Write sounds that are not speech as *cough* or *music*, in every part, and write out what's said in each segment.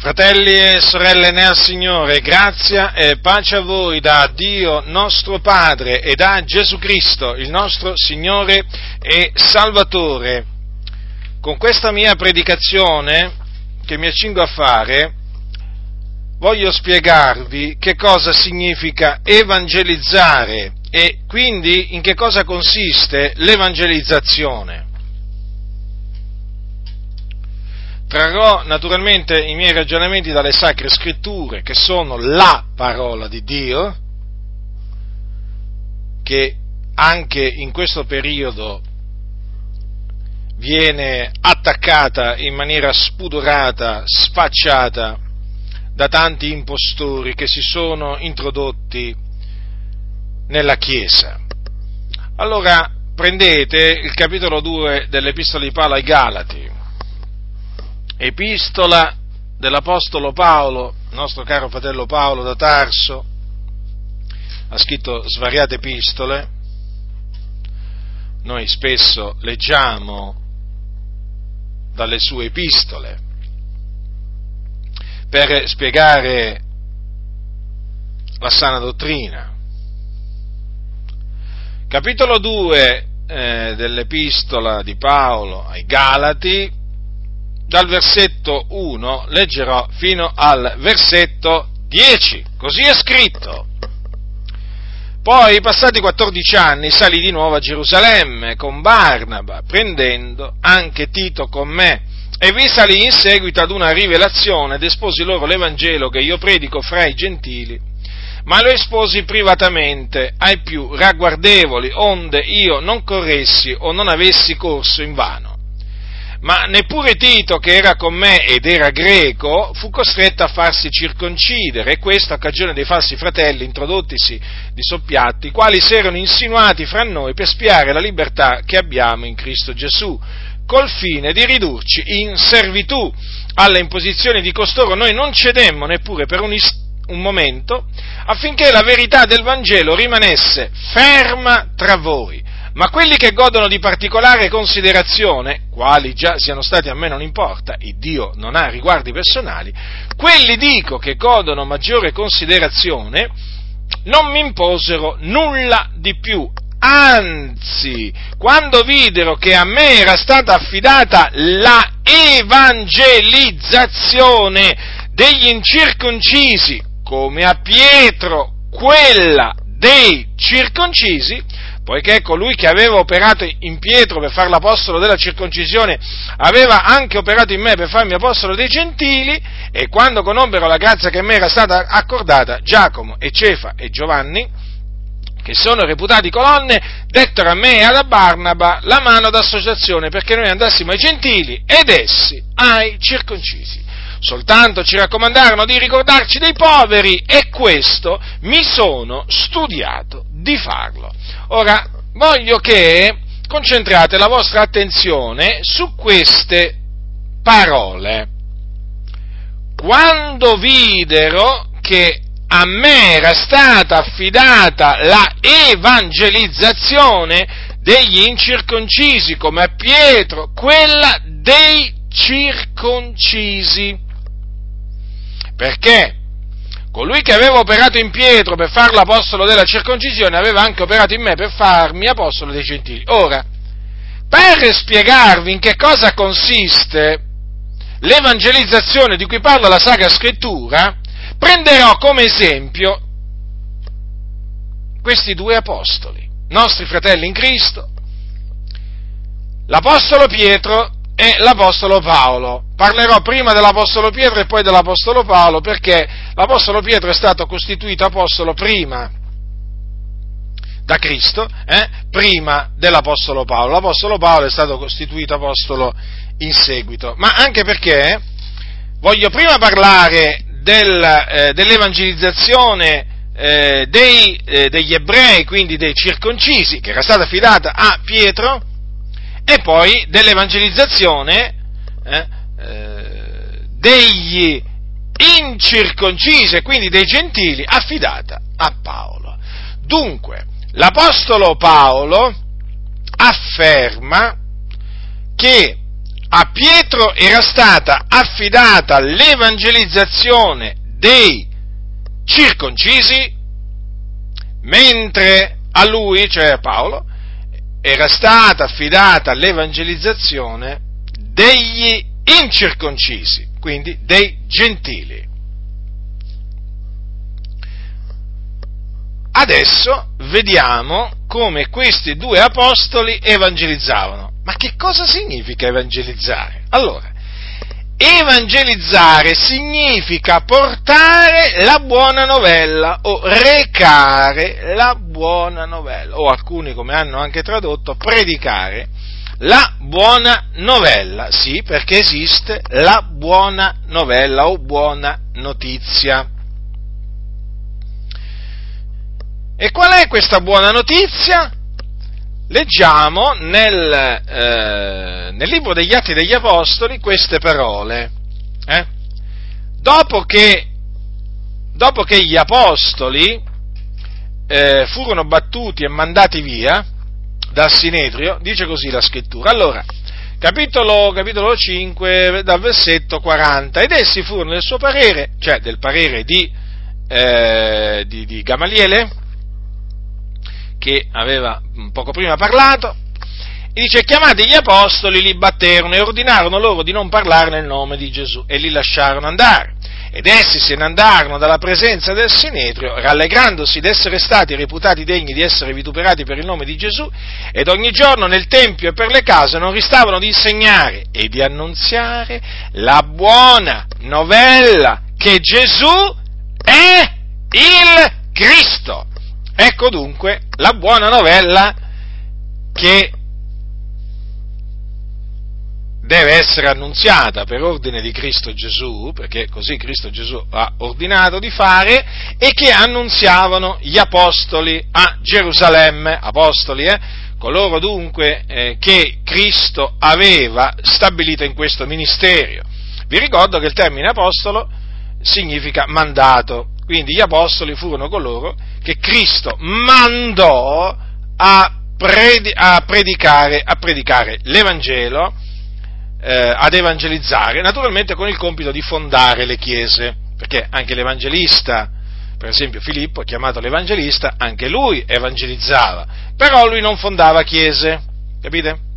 Fratelli e sorelle nel Signore, grazia e pace a voi da Dio nostro Padre e da Gesù Cristo, il nostro Signore e Salvatore. Con questa mia predicazione che mi accingo a fare, voglio spiegarvi che cosa significa evangelizzare e quindi in che cosa consiste l'evangelizzazione. Trarrò naturalmente i miei ragionamenti dalle sacre scritture, che sono la parola di Dio, che anche in questo periodo viene attaccata in maniera spudorata, sfacciata da tanti impostori che si sono introdotti nella Chiesa. Allora prendete il capitolo 2 dell'Epistola di Paolo ai Galati, epistola dell'Apostolo Paolo, nostro caro fratello Paolo da Tarso, ha scritto svariate epistole, noi spesso leggiamo dalle sue epistole per spiegare la sana dottrina. Capitolo 2 eh, dell'epistola di Paolo ai Galati, dal versetto 1 leggerò fino al versetto 10, così è scritto. Poi, passati 14 anni, salì di nuovo a Gerusalemme con Barnaba, prendendo anche Tito con me, e vi salì in seguito ad una rivelazione ed esposi loro l'Evangelo che io predico fra i gentili, ma lo esposi privatamente ai più ragguardevoli, onde io non corressi o non avessi corso in vano ma neppure Tito, che era con me ed era greco, fu costretto a farsi circoncidere, e questo a cagione dei falsi fratelli introdottisi di soppiatto, i quali si erano insinuati fra noi per spiare la libertà che abbiamo in Cristo Gesù, col fine di ridurci in servitù. Alle imposizioni di costoro noi non cedemmo neppure per un, ist- un momento, affinché la verità del Vangelo rimanesse ferma tra voi ma quelli che godono di particolare considerazione, quali già siano stati a me non importa, il Dio non ha riguardi personali, quelli dico che godono maggiore considerazione, non mi imposero nulla di più, anzi, quando videro che a me era stata affidata la evangelizzazione degli incirconcisi, come a Pietro quella dei circoncisi, poiché colui che aveva operato in Pietro per fare l'apostolo della circoncisione aveva anche operato in me per farmi apostolo dei gentili, e quando conobbero la grazia che mi era stata accordata, Giacomo e Cefa e Giovanni, che sono reputati colonne, dettero a me e alla Barnaba la mano d'associazione perché noi andassimo ai gentili ed essi ai circoncisi. Soltanto ci raccomandarono di ricordarci dei poveri e questo mi sono studiato di farlo. Ora, voglio che concentrate la vostra attenzione su queste parole. Quando videro che a me era stata affidata la evangelizzazione degli incirconcisi come a Pietro, quella dei circoncisi. Perché Colui che aveva operato in Pietro per fare l'apostolo della circoncisione aveva anche operato in me per farmi apostolo dei gentili. Ora, per spiegarvi in che cosa consiste l'evangelizzazione di cui parla la Sacra Scrittura, prenderò come esempio questi due apostoli, nostri fratelli in Cristo, l'apostolo Pietro e l'Apostolo Paolo. Parlerò prima dell'Apostolo Pietro e poi dell'Apostolo Paolo perché l'Apostolo Pietro è stato costituito Apostolo prima da Cristo, eh, prima dell'Apostolo Paolo. L'Apostolo Paolo è stato costituito Apostolo in seguito, ma anche perché voglio prima parlare del, eh, dell'evangelizzazione eh, dei, eh, degli ebrei, quindi dei circoncisi, che era stata affidata a Pietro, e poi dell'evangelizzazione eh, eh, degli incirconcisi quindi dei gentili affidata a Paolo. Dunque, l'Apostolo Paolo afferma che a Pietro era stata affidata l'evangelizzazione dei circoncisi, mentre a lui, cioè a Paolo, era stata affidata l'evangelizzazione degli incirconcisi, quindi dei gentili. Adesso vediamo come questi due apostoli evangelizzavano. Ma che cosa significa evangelizzare? Allora, evangelizzare significa portare la buona novella o recare la buona novella, o alcuni come hanno anche tradotto, predicare la buona novella, sì, perché esiste la buona novella o buona notizia. E qual è questa buona notizia? Leggiamo nel, eh, nel libro degli Atti degli Apostoli queste parole. Eh? Dopo, che, dopo, che, gli Apostoli eh, furono battuti e mandati via dal Sinedrio, dice così la scrittura. Allora, capitolo, capitolo 5, dal versetto 40, ed essi furono del suo parere, cioè del parere di, eh, di, di Gamaliele, che aveva poco prima parlato, e dice, chiamati gli apostoli, li batterono e ordinarono loro di non parlare nel nome di Gesù e li lasciarono andare. Ed essi se ne andarono dalla presenza del Sinedrio, rallegrandosi d'essere stati reputati degni di essere vituperati per il nome di Gesù, ed ogni giorno nel Tempio e per le case non ristavano di insegnare e di annunziare la buona novella che Gesù è il Cristo. Ecco dunque la buona novella che deve essere annunziata per ordine di Cristo Gesù, perché così Cristo Gesù ha ordinato di fare, e che annunziavano gli apostoli a Gerusalemme, apostoli, eh, coloro dunque eh, che Cristo aveva stabilito in questo ministero. Vi ricordo che il termine apostolo significa mandato, quindi gli apostoli furono coloro che Cristo mandò a, predi- a, predicare, a predicare, l'Evangelo, eh, ad evangelizzare, naturalmente con il compito di fondare le chiese, perché anche l'Evangelista, per esempio Filippo, chiamato l'Evangelista, anche lui evangelizzava, però lui non fondava chiese, capite?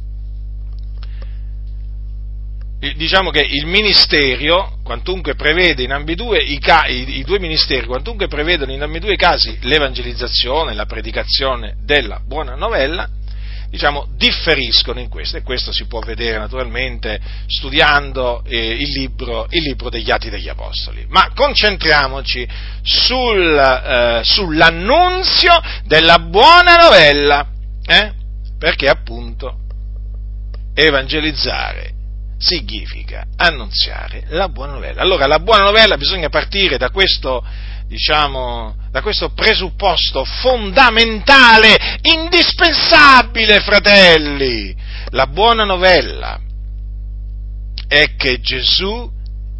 diciamo che il ministero, quantunque prevede in ambedue i, i, i, due ministeri, quantunque prevedono in ambedue i casi l'evangelizzazione, la predicazione della buona novella, diciamo, differiscono in questo, e questo si può vedere naturalmente studiando eh, il, libro, il, libro, degli Atti degli Apostoli. Ma concentriamoci sul, eh, sull'annunzio della buona novella, eh? perché appunto evangelizzare significa annunziare la buona novella. Allora la buona novella bisogna partire da questo, diciamo, da questo presupposto fondamentale, indispensabile, fratelli. La buona novella è che Gesù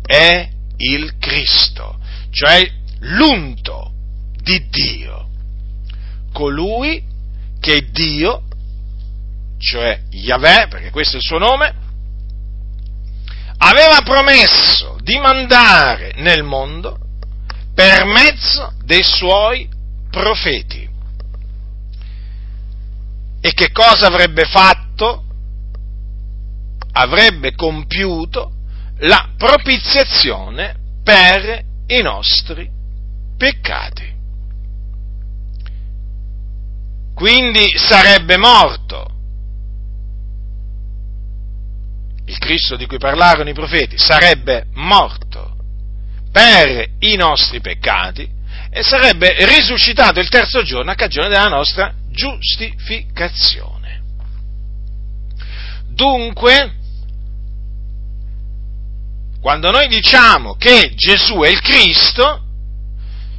è il Cristo, cioè l'unto di Dio, colui che Dio, cioè Yahweh, perché questo è il suo nome, aveva promesso di mandare nel mondo per mezzo dei suoi profeti. E che cosa avrebbe fatto? Avrebbe compiuto la propiziazione per i nostri peccati. Quindi sarebbe morto il Cristo di cui parlarono i profeti, sarebbe morto per i nostri peccati e sarebbe risuscitato il terzo giorno a cagione della nostra giustificazione. Dunque, quando noi diciamo che Gesù è il Cristo,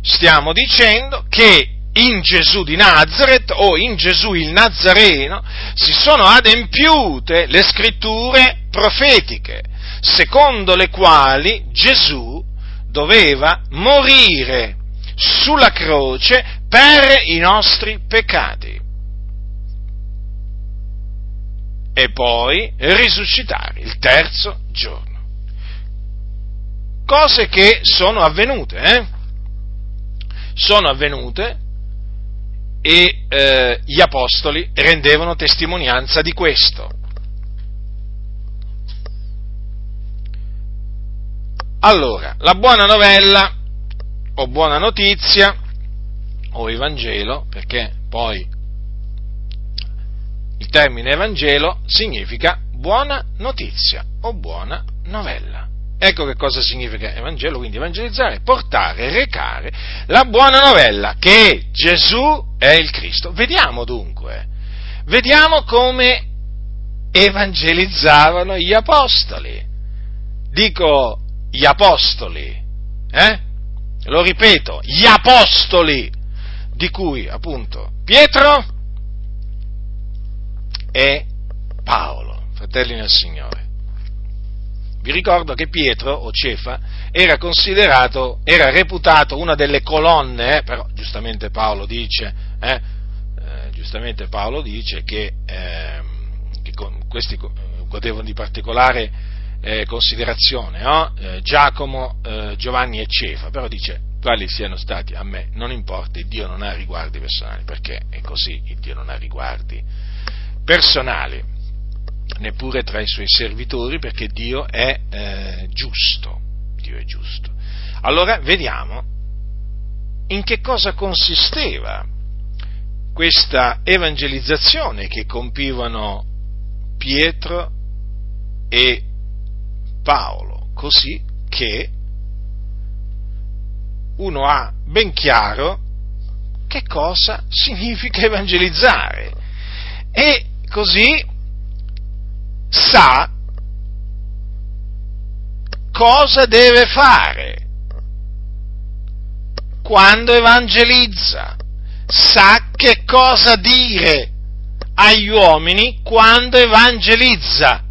stiamo dicendo che in Gesù di Nazareth o in Gesù il Nazareno si sono adempiute le scritture profetiche, secondo le quali Gesù doveva morire sulla croce per i nostri peccati. e poi risuscitare il terzo giorno. Cose che sono avvenute, eh? Sono avvenute e eh, gli apostoli rendevano testimonianza di questo. Allora, la buona novella o buona notizia o Evangelo, perché poi il termine Evangelo significa buona notizia o buona novella. Ecco che cosa significa Evangelo, quindi evangelizzare, portare, recare la buona novella che Gesù è il Cristo. Vediamo dunque, vediamo come evangelizzavano gli apostoli. Dico gli apostoli, eh? Lo ripeto, gli apostoli, di cui appunto Pietro e Paolo, fratelli nel Signore. Vi ricordo che Pietro o Cefa era considerato, era reputato una delle colonne, eh, però giustamente Paolo dice, eh, eh, giustamente Paolo dice che, ehm, che questi godevano di particolare eh, considerazione, no? Eh, Giacomo, eh, Giovanni e Cefa, però dice quali siano stati a me non importa, Dio non ha riguardi personali, perché è così, Dio non ha riguardi personali, neppure tra i suoi servitori, perché Dio è eh, giusto. Dio è giusto. Allora vediamo in che cosa consisteva questa evangelizzazione che compivano Pietro e Paolo, così che uno ha ben chiaro che cosa significa evangelizzare e così sa cosa deve fare quando evangelizza, sa che cosa dire agli uomini quando evangelizza.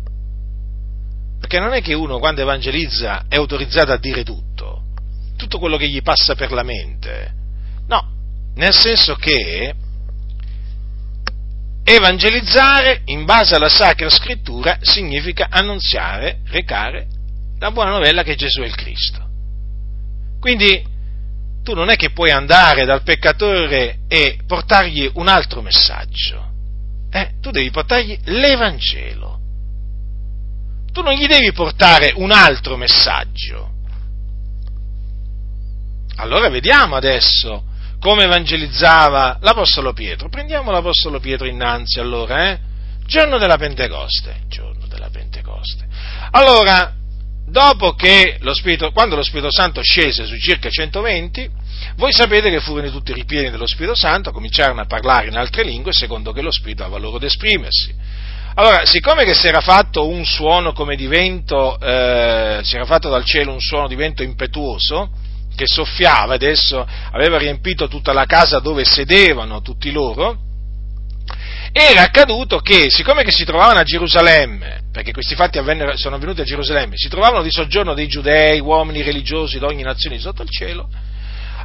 Perché non è che uno quando evangelizza è autorizzato a dire tutto, tutto quello che gli passa per la mente. No, nel senso che Evangelizzare, in base alla Sacra Scrittura, significa annunziare, recare la buona novella che Gesù è il Cristo. Quindi tu non è che puoi andare dal peccatore e portargli un altro messaggio, eh? tu devi portargli l'Evangelo. Tu non gli devi portare un altro messaggio. Allora vediamo adesso come evangelizzava l'Apostolo Pietro. Prendiamo l'Apostolo Pietro innanzi allora, eh? Giorno della Pentecoste, giorno della Pentecoste. Allora, dopo che lo Spirito, quando lo Spirito Santo scese su circa 120, voi sapete che furono tutti ripieni dello Spirito Santo, cominciarono a parlare in altre lingue secondo che lo Spirito aveva loro ad esprimersi. Allora, siccome che si era fatto un suono come di vento, eh, si era fatto dal cielo un suono di vento impetuoso, che soffiava ed esso aveva riempito tutta la casa dove sedevano tutti loro, era accaduto che, siccome che si trovavano a Gerusalemme, perché questi fatti avvennero, sono avvenuti a Gerusalemme, si trovavano di soggiorno dei giudei, uomini religiosi di ogni nazione sotto il cielo,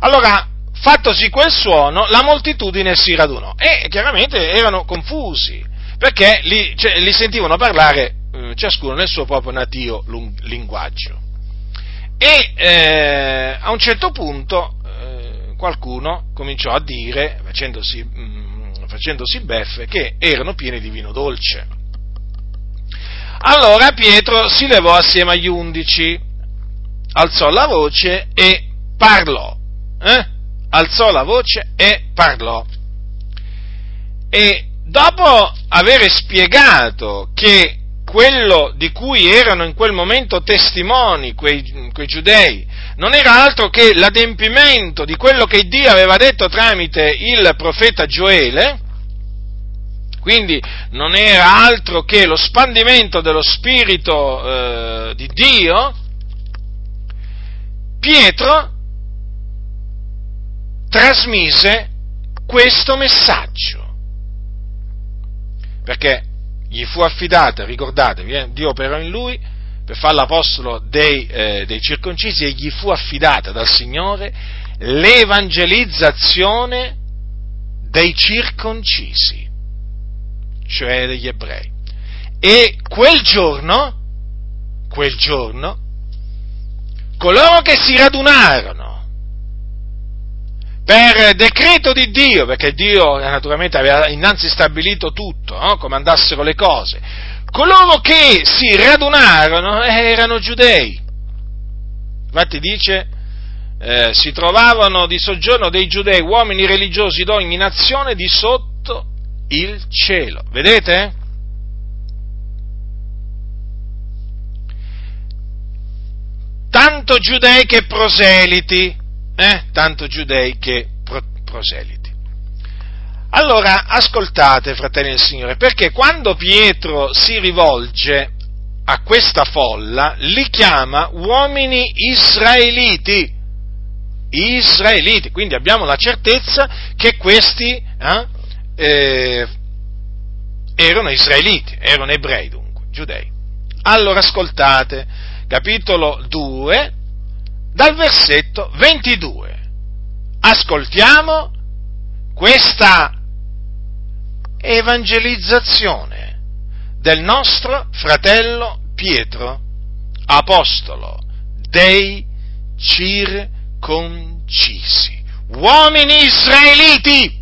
allora, fattosi quel suono, la moltitudine si radunò e chiaramente erano confusi, perché li, cioè, li sentivano parlare eh, ciascuno nel suo proprio natio linguaggio. E eh, a un certo punto eh, qualcuno cominciò a dire, facendosi, mh, mm, facendosi beffe, che erano pieni di vino dolce. Allora Pietro si levò assieme agli undici, alzò la voce e parlò. Eh? Alzò la voce e parlò. E dopo aver spiegato che quello di cui erano in quel momento testimoni quei, quei, giudei non era altro che l'adempimento di quello che Dio aveva detto tramite il profeta Gioele, quindi non era altro che lo spandimento dello Spirito eh, di Dio, Pietro trasmise questo messaggio. Perché gli fu affidata, ricordatevi, eh, Dio operò in lui per fare l'apostolo dei, eh, dei circoncisi e gli fu affidata dal Signore l'evangelizzazione dei circoncisi, cioè degli ebrei. E quel giorno, quel giorno, coloro che si radunarono per decreto di Dio, perché Dio naturalmente aveva innanzi stabilito tutto, no? come andassero le cose, coloro che si radunarono erano giudei. Infatti dice, eh, si trovavano di soggiorno dei giudei, uomini religiosi d'ogni nazione di sotto il cielo. Vedete? Tanto giudei che proseliti, eh? tanto giudei che pro- proseliti. Allora, ascoltate, fratelli del Signore, perché quando Pietro si rivolge a questa folla, li chiama uomini israeliti. Israeliti, quindi abbiamo la certezza che questi eh, eh, erano israeliti, erano ebrei dunque, giudei. Allora ascoltate, capitolo 2, dal versetto 22. Ascoltiamo questa evangelizzazione del nostro fratello Pietro, apostolo dei circoncisi, uomini israeliti.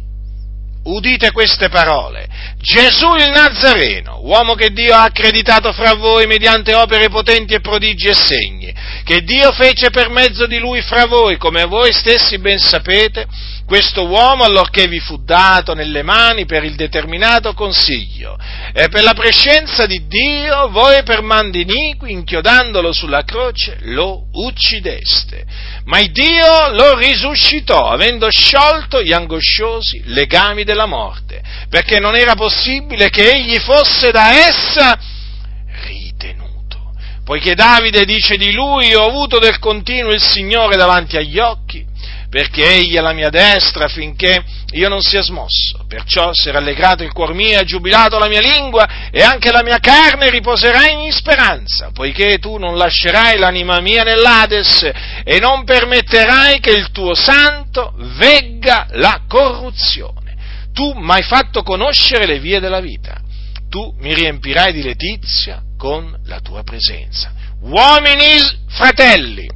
Udite queste parole. Gesù il Nazareno, uomo che Dio ha accreditato fra voi mediante opere potenti e prodigi e segni, che Dio fece per mezzo di lui fra voi, come voi stessi ben sapete, questo uomo allorché vi fu dato nelle mani per il determinato consiglio e per la prescenza di Dio, voi per mandi iniqui, inchiodandolo sulla croce, lo uccideste. Ma Dio lo risuscitò, avendo sciolto gli angosciosi legami della morte, perché non era possibile che egli fosse da essa. Poiché Davide dice di lui, ho avuto del continuo il Signore davanti agli occhi, perché egli è la mia destra finché io non sia smosso. Perciò si è rallegrato il cuor mio ha giubilato la mia lingua e anche la mia carne riposerà in speranza, poiché tu non lascerai l'anima mia nell'Ades e non permetterai che il tuo santo vegga la corruzione. Tu mi hai fatto conoscere le vie della vita. Tu mi riempirai di letizia con la tua presenza. Uomini fratelli,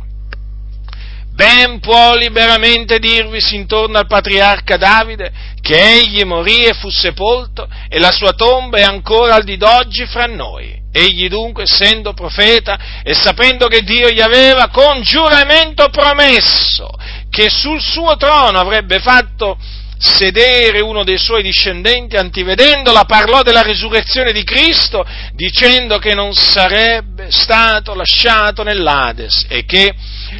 ben può liberamente dirvisi intorno al patriarca Davide che egli morì e fu sepolto e la sua tomba è ancora al di d'oggi fra noi. Egli dunque, essendo profeta e sapendo che Dio gli aveva con giuramento promesso che sul suo trono avrebbe fatto sedere uno dei suoi discendenti, antivedendola, parlò della risurrezione di Cristo, dicendo che non sarebbe stato lasciato nell'Ades e che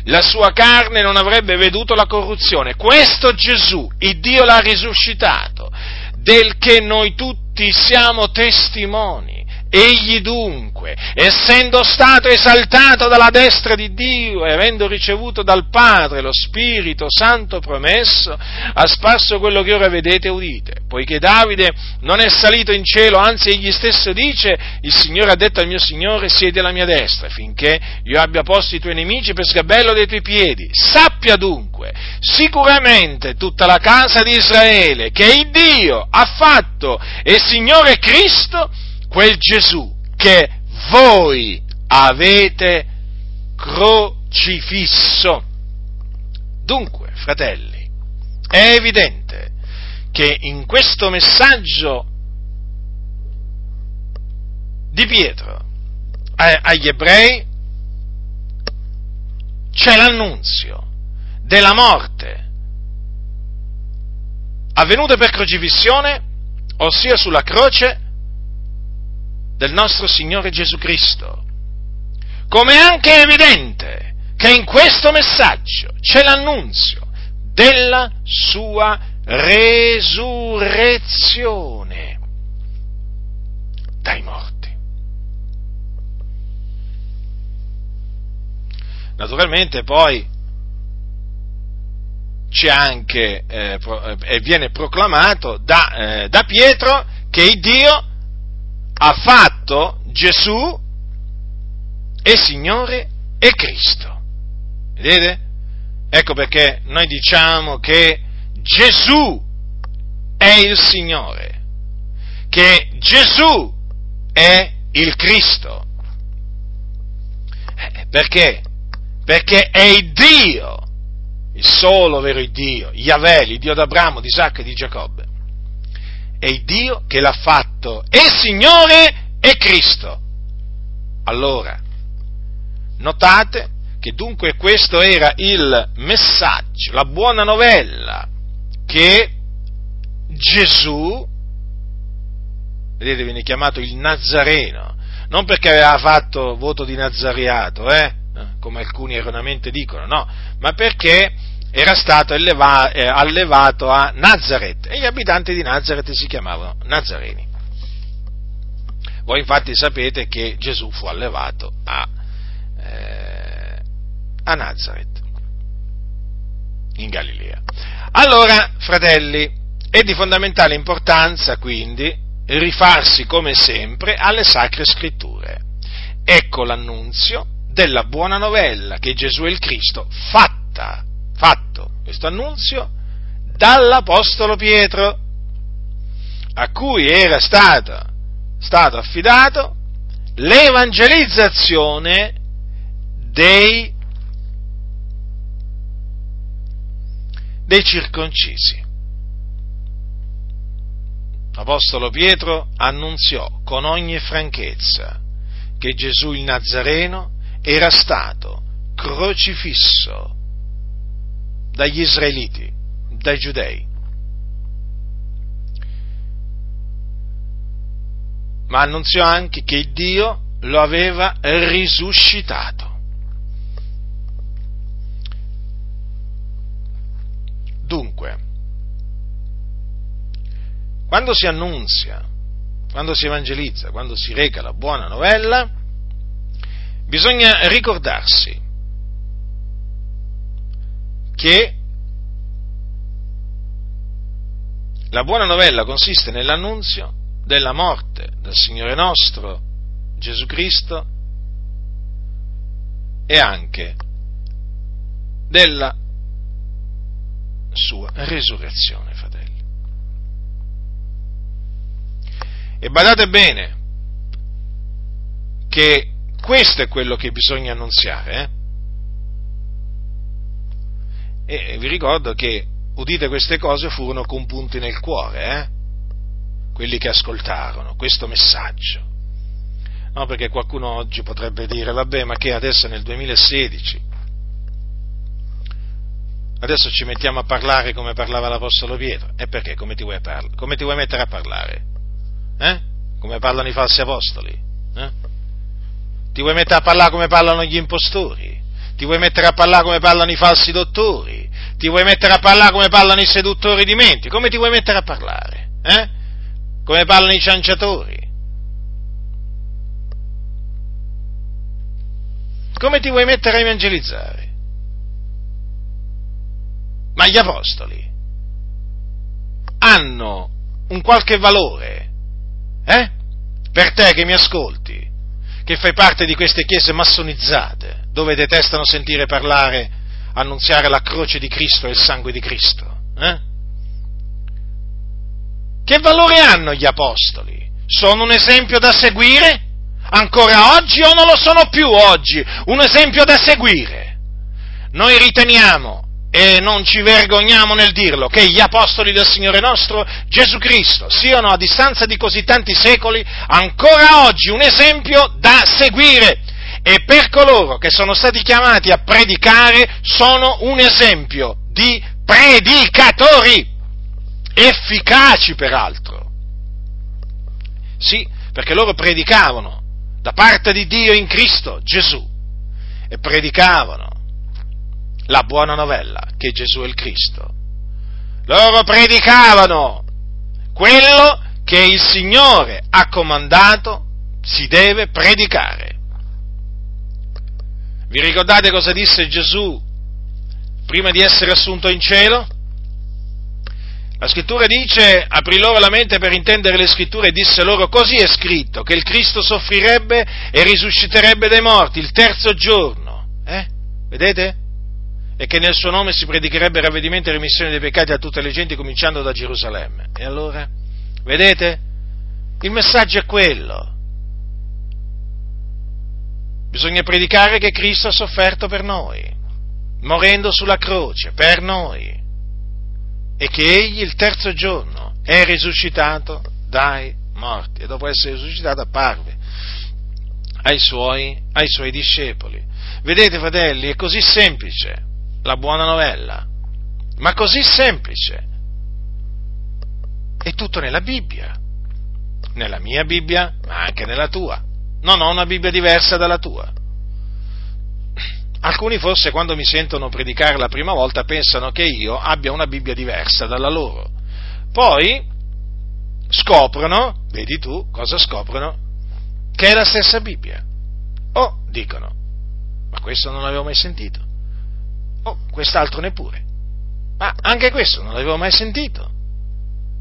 la sua carne non avrebbe veduto la corruzione. Questo Gesù, il Dio l'ha risuscitato, del che noi tutti siamo testimoni. Egli dunque, essendo stato esaltato dalla destra di Dio e avendo ricevuto dal Padre lo Spirito Santo promesso, ha sparso quello che ora vedete e udite. Poiché Davide non è salito in cielo, anzi egli stesso dice, il Signore ha detto al mio Signore, siedi alla mia destra, finché io abbia posto i tuoi nemici per sgabello dei tuoi piedi. Sappia dunque, sicuramente tutta la casa di Israele, che il Dio ha fatto e Signore Cristo, quel Gesù che voi avete crocifisso. Dunque, fratelli, è evidente che in questo messaggio di Pietro agli ebrei c'è l'annunzio della morte avvenuta per crocifissione, ossia sulla croce del nostro Signore Gesù Cristo. Come anche è evidente che in questo messaggio c'è l'annunzio della sua resurrezione dai morti. Naturalmente poi c'è anche eh, e viene proclamato da, eh, da Pietro che il Dio ha fatto Gesù è Signore e Cristo. Vedete? Ecco perché noi diciamo che Gesù è il Signore, che Gesù è il Cristo. Eh, perché? Perché è il Dio, il solo vero Dio, Yahweh, il Dio d'Abramo, di Isacco e di Giacobbe. È il Dio che l'ha fatto, è Signore e Cristo. Allora, notate che dunque questo era il messaggio, la buona novella che Gesù, vedete viene chiamato il Nazareno, non perché aveva fatto voto di Nazariato, eh, come alcuni erroneamente dicono, no, ma perché era stato alleva, eh, allevato a Nazareth e gli abitanti di Nazareth si chiamavano Nazareni. Voi infatti sapete che Gesù fu allevato a, eh, a Nazareth, in Galilea. Allora, fratelli, è di fondamentale importanza quindi rifarsi come sempre alle sacre scritture. Ecco l'annunzio della buona novella che Gesù è il Cristo, fatta, fatto questo annunzio dall'Apostolo Pietro, a cui era stato, stato affidato l'evangelizzazione dei, dei circoncisi. L'Apostolo Pietro annunziò con ogni franchezza che Gesù il Nazareno era stato crocifisso dagli israeliti, dai giudei. Ma annunziò anche che Dio lo aveva risuscitato. Dunque, quando si annunzia, quando si evangelizza, quando si reca la buona novella, bisogna ricordarsi che la buona novella consiste nell'annunzio della morte del Signore nostro Gesù Cristo e anche della sua resurrezione, fratelli. E badate bene che questo è quello che bisogna annunziare. Eh? E vi ricordo che, udite queste cose, furono compunti nel cuore, eh? quelli che ascoltarono questo messaggio. No, perché qualcuno oggi potrebbe dire, vabbè, ma che adesso nel 2016, adesso ci mettiamo a parlare come parlava l'Apostolo Pietro, e perché? Come ti vuoi, parla- come ti vuoi mettere a parlare? Eh? Come parlano i falsi apostoli? Eh? Ti vuoi mettere a parlare come parlano gli impostori? Ti vuoi mettere a parlare come parlano i falsi dottori? Ti vuoi mettere a parlare come parlano i seduttori di menti? Come ti vuoi mettere a parlare? Eh? Come parlano i cianciatori? Come ti vuoi mettere a evangelizzare? Ma gli apostoli hanno un qualche valore eh? Per te che mi ascolti, che fai parte di queste chiese massonizzate, dove detestano sentire parlare, annunziare la croce di Cristo e il sangue di Cristo. Eh? Che valore hanno gli apostoli? Sono un esempio da seguire? Ancora oggi o non lo sono più oggi? Un esempio da seguire? Noi riteniamo e non ci vergogniamo nel dirlo, che gli apostoli del Signore nostro Gesù Cristo siano a distanza di così tanti secoli ancora oggi un esempio da seguire e per coloro che sono stati chiamati a predicare sono un esempio di predicatori efficaci peraltro. Sì, perché loro predicavano da parte di Dio in Cristo Gesù e predicavano la buona novella, che Gesù è il Cristo. Loro predicavano quello che il Signore ha comandato si deve predicare. Vi ricordate cosa disse Gesù prima di essere assunto in cielo? La scrittura dice, aprì loro la mente per intendere le scritture e disse loro, così è scritto, che il Cristo soffrirebbe e risusciterebbe dai morti il terzo giorno. Eh? Vedete? e che nel suo nome si predicherebbe ravvedimento e remissione dei peccati a tutte le genti, cominciando da Gerusalemme. E allora, vedete? Il messaggio è quello. Bisogna predicare che Cristo ha sofferto per noi, morendo sulla croce per noi, e che Egli il terzo giorno è risuscitato dai morti, e dopo essere risuscitato apparve ai suoi, ai suoi discepoli. Vedete, fratelli, è così semplice la buona novella, ma così semplice. È tutto nella Bibbia, nella mia Bibbia, ma anche nella tua. Non ho una Bibbia diversa dalla tua. Alcuni forse quando mi sentono predicare la prima volta pensano che io abbia una Bibbia diversa dalla loro. Poi scoprono, vedi tu cosa scoprono, che è la stessa Bibbia. O dicono, ma questo non l'avevo mai sentito. O quest'altro neppure. Ma anche questo non l'avevo mai sentito.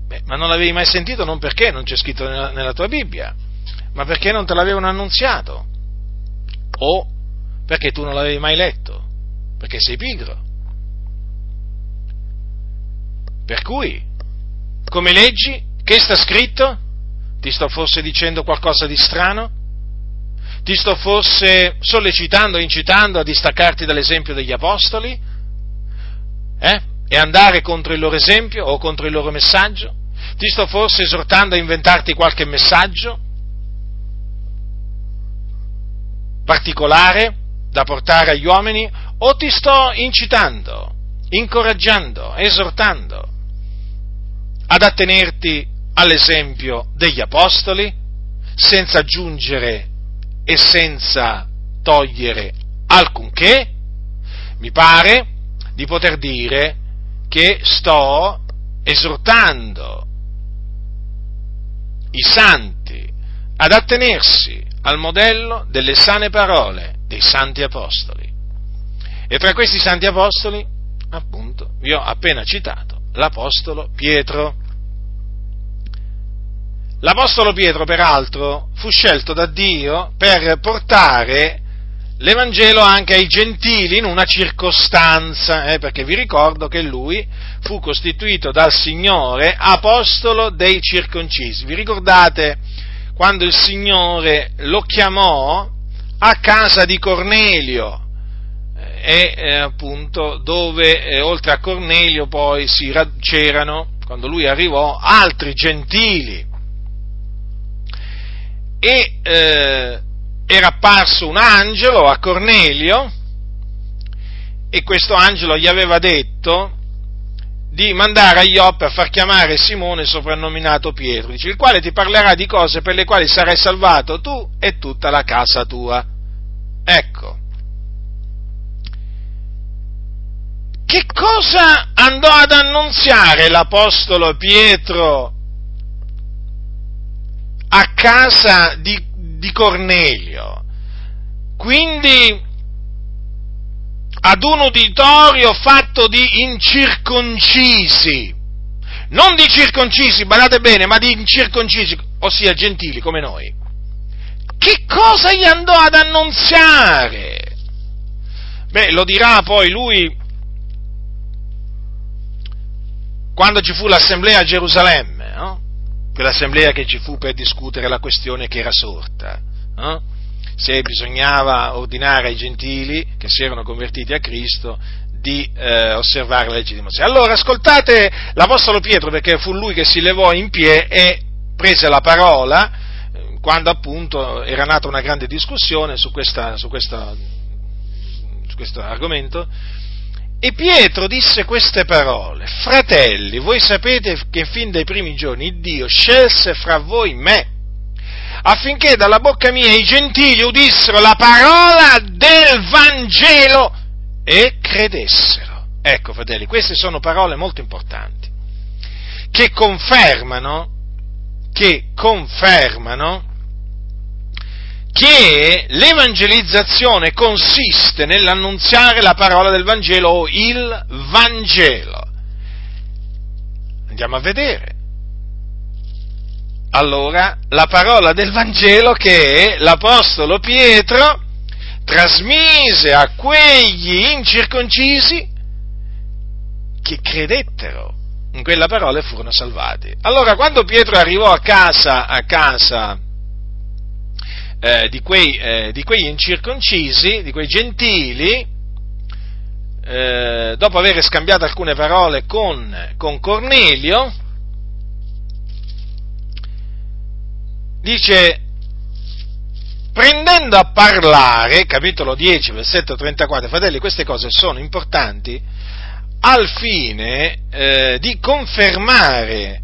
Beh, ma non l'avevi mai sentito non perché non c'è scritto nella, nella tua Bibbia, ma perché non te l'avevano annunziato. O perché tu non l'avevi mai letto, perché sei pigro. Per cui, come leggi, che sta scritto? Ti sto forse dicendo qualcosa di strano? Ti sto forse sollecitando, incitando a distaccarti dall'esempio degli apostoli? Eh? E andare contro il loro esempio o contro il loro messaggio? Ti sto forse esortando a inventarti qualche messaggio particolare da portare agli uomini o ti sto incitando, incoraggiando, esortando ad attenerti all'esempio degli apostoli senza aggiungere e senza togliere alcunché, mi pare di poter dire che sto esortando i santi ad attenersi al modello delle sane parole dei santi apostoli. E tra questi santi apostoli, appunto, vi ho appena citato l'apostolo Pietro. L'Apostolo Pietro, peraltro, fu scelto da Dio per portare l'Evangelo anche ai gentili in una circostanza, eh, perché vi ricordo che lui fu costituito dal Signore apostolo dei circoncisi. Vi ricordate quando il Signore lo chiamò a casa di Cornelio? E eh, appunto dove eh, oltre a Cornelio poi si, c'erano, quando lui arrivò, altri gentili e eh, era apparso un angelo a Cornelio e questo angelo gli aveva detto di mandare a Ioppe a far chiamare Simone soprannominato Pietro, il quale ti parlerà di cose per le quali sarai salvato tu e tutta la casa tua. Ecco. Che cosa andò ad annunziare l'Apostolo Pietro a casa di, di Cornelio. Quindi ad un uditorio fatto di incirconcisi, non di circoncisi, badate bene, ma di incirconcisi, ossia gentili come noi. Che cosa gli andò ad annunziare? Beh, lo dirà poi lui quando ci fu l'assemblea a Gerusalemme, no? quell'assemblea che ci fu per discutere la questione che era sorta, eh? Se bisognava ordinare ai gentili che si erano convertiti a Cristo di eh, osservare la legge di Mosè. Allora ascoltate l'Apostolo Pietro perché fu lui che si levò in piedi e prese la parola eh, quando appunto era nata una grande discussione su, questa, su, questa, su questo argomento e Pietro disse queste parole, fratelli, voi sapete che fin dai primi giorni Dio scelse fra voi me, affinché dalla bocca mia i gentili udissero la parola del Vangelo e credessero. Ecco, fratelli, queste sono parole molto importanti, che confermano, che confermano che l'evangelizzazione consiste nell'annunziare la parola del Vangelo o il Vangelo. Andiamo a vedere. Allora, la parola del Vangelo che l'Apostolo Pietro trasmise a quegli incirconcisi che credettero in quella parola e furono salvati. Allora, quando Pietro arrivò a casa, a casa eh, di, quei, eh, di, quegli incirconcisi, di quei gentili, eh, dopo aver scambiato alcune parole con, con Cornelio, dice, prendendo a parlare, capitolo 10, versetto 34, fratelli, queste cose sono importanti al fine eh, di confermare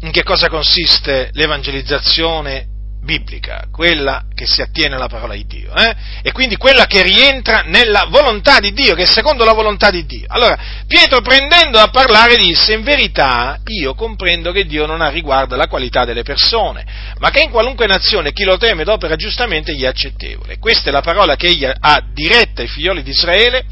in che cosa consiste l'evangelizzazione biblica, quella che si attiene alla parola di Dio, eh? e quindi quella che rientra nella volontà di Dio, che è secondo la volontà di Dio. Allora, Pietro prendendo a parlare disse, in verità io comprendo che Dio non ha riguardo alla qualità delle persone, ma che in qualunque nazione chi lo teme ed opera giustamente gli è accettevole. Questa è la parola che egli ha diretta ai figlioli di Israele,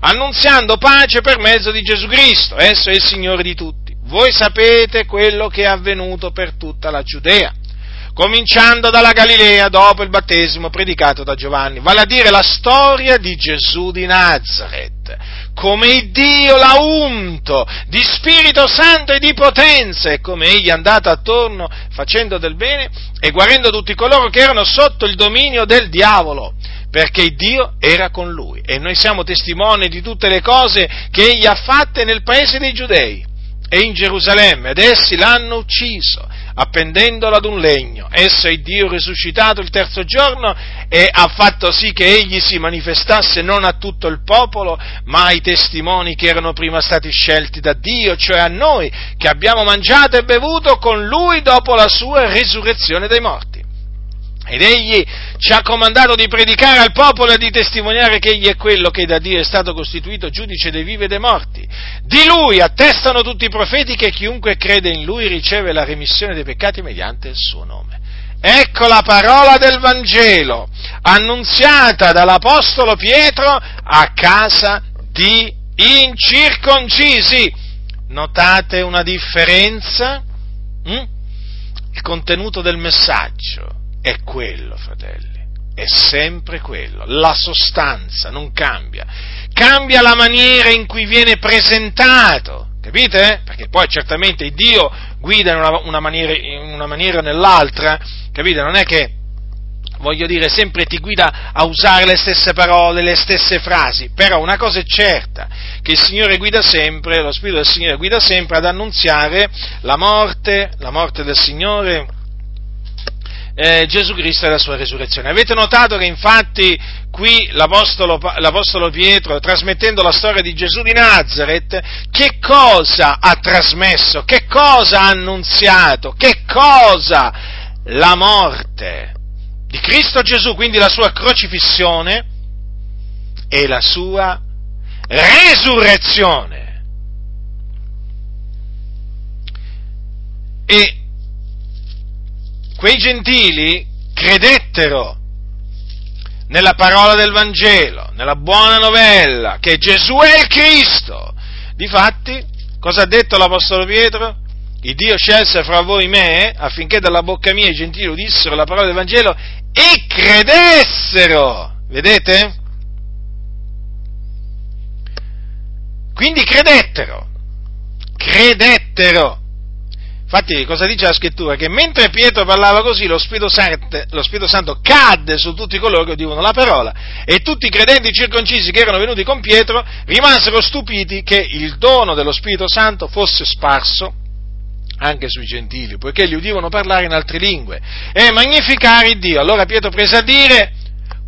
annunziando pace per mezzo di Gesù Cristo, esso è il Signore di tutti. Voi sapete quello che è avvenuto per tutta la Giudea cominciando dalla Galilea dopo il battesimo predicato da Giovanni, vale a dire la storia di Gesù di Nazareth, come Dio l'ha unto di Spirito Santo e di potenza e come egli è andato attorno facendo del bene e guarendo tutti coloro che erano sotto il dominio del diavolo perché Dio era con lui. E noi siamo testimoni di tutte le cose che egli ha fatte nel paese dei giudei e in Gerusalemme ed essi l'hanno ucciso appendendolo ad un legno. Esso è Dio risuscitato il terzo giorno e ha fatto sì che egli si manifestasse non a tutto il popolo, ma ai testimoni che erano prima stati scelti da Dio, cioè a noi che abbiamo mangiato e bevuto con lui dopo la sua risurrezione dai morti. Ed egli ci ha comandato di predicare al popolo e di testimoniare che egli è quello che da Dio è stato costituito giudice dei vivi e dei morti. Di lui attestano tutti i profeti che chiunque crede in lui riceve la remissione dei peccati mediante il suo nome. Ecco la parola del Vangelo, annunziata dall'Apostolo Pietro a casa di incirconcisi. Notate una differenza? Mm? Il contenuto del messaggio è quello, fratelli, è sempre quello, la sostanza non cambia, cambia la maniera in cui viene presentato, capite? Perché poi certamente Dio guida in una, una, maniera, in una maniera o nell'altra, capite? Non è che voglio dire, sempre ti guida a usare le stesse parole, le stesse frasi, però una cosa è certa, che il Signore guida sempre, lo Spirito del Signore guida sempre ad annunziare la morte, la morte del Signore, eh, Gesù Cristo e la sua risurrezione. Avete notato che infatti qui l'Apostolo, l'Apostolo, Pietro, trasmettendo la storia di Gesù di Nazareth, che cosa ha trasmesso? Che cosa ha annunziato? Che cosa? La morte di Cristo Gesù, quindi la sua crocifissione e la sua resurrezione. E quei gentili credettero nella parola del Vangelo, nella buona novella, che Gesù è il Cristo. Difatti, cosa ha detto l'Apostolo Pietro? Il Dio scelse fra voi me affinché dalla bocca mia i gentili udissero la parola del Vangelo e credessero. Vedete? Quindi credettero, credettero. Infatti cosa dice la scrittura? Che mentre Pietro parlava così lo Spirito, Santo, lo Spirito Santo cadde su tutti coloro che udivano la parola e tutti i credenti circoncisi che erano venuti con Pietro rimasero stupiti che il dono dello Spirito Santo fosse sparso anche sui gentili, poiché li udivano parlare in altre lingue e magnificare Dio. Allora Pietro prese a dire,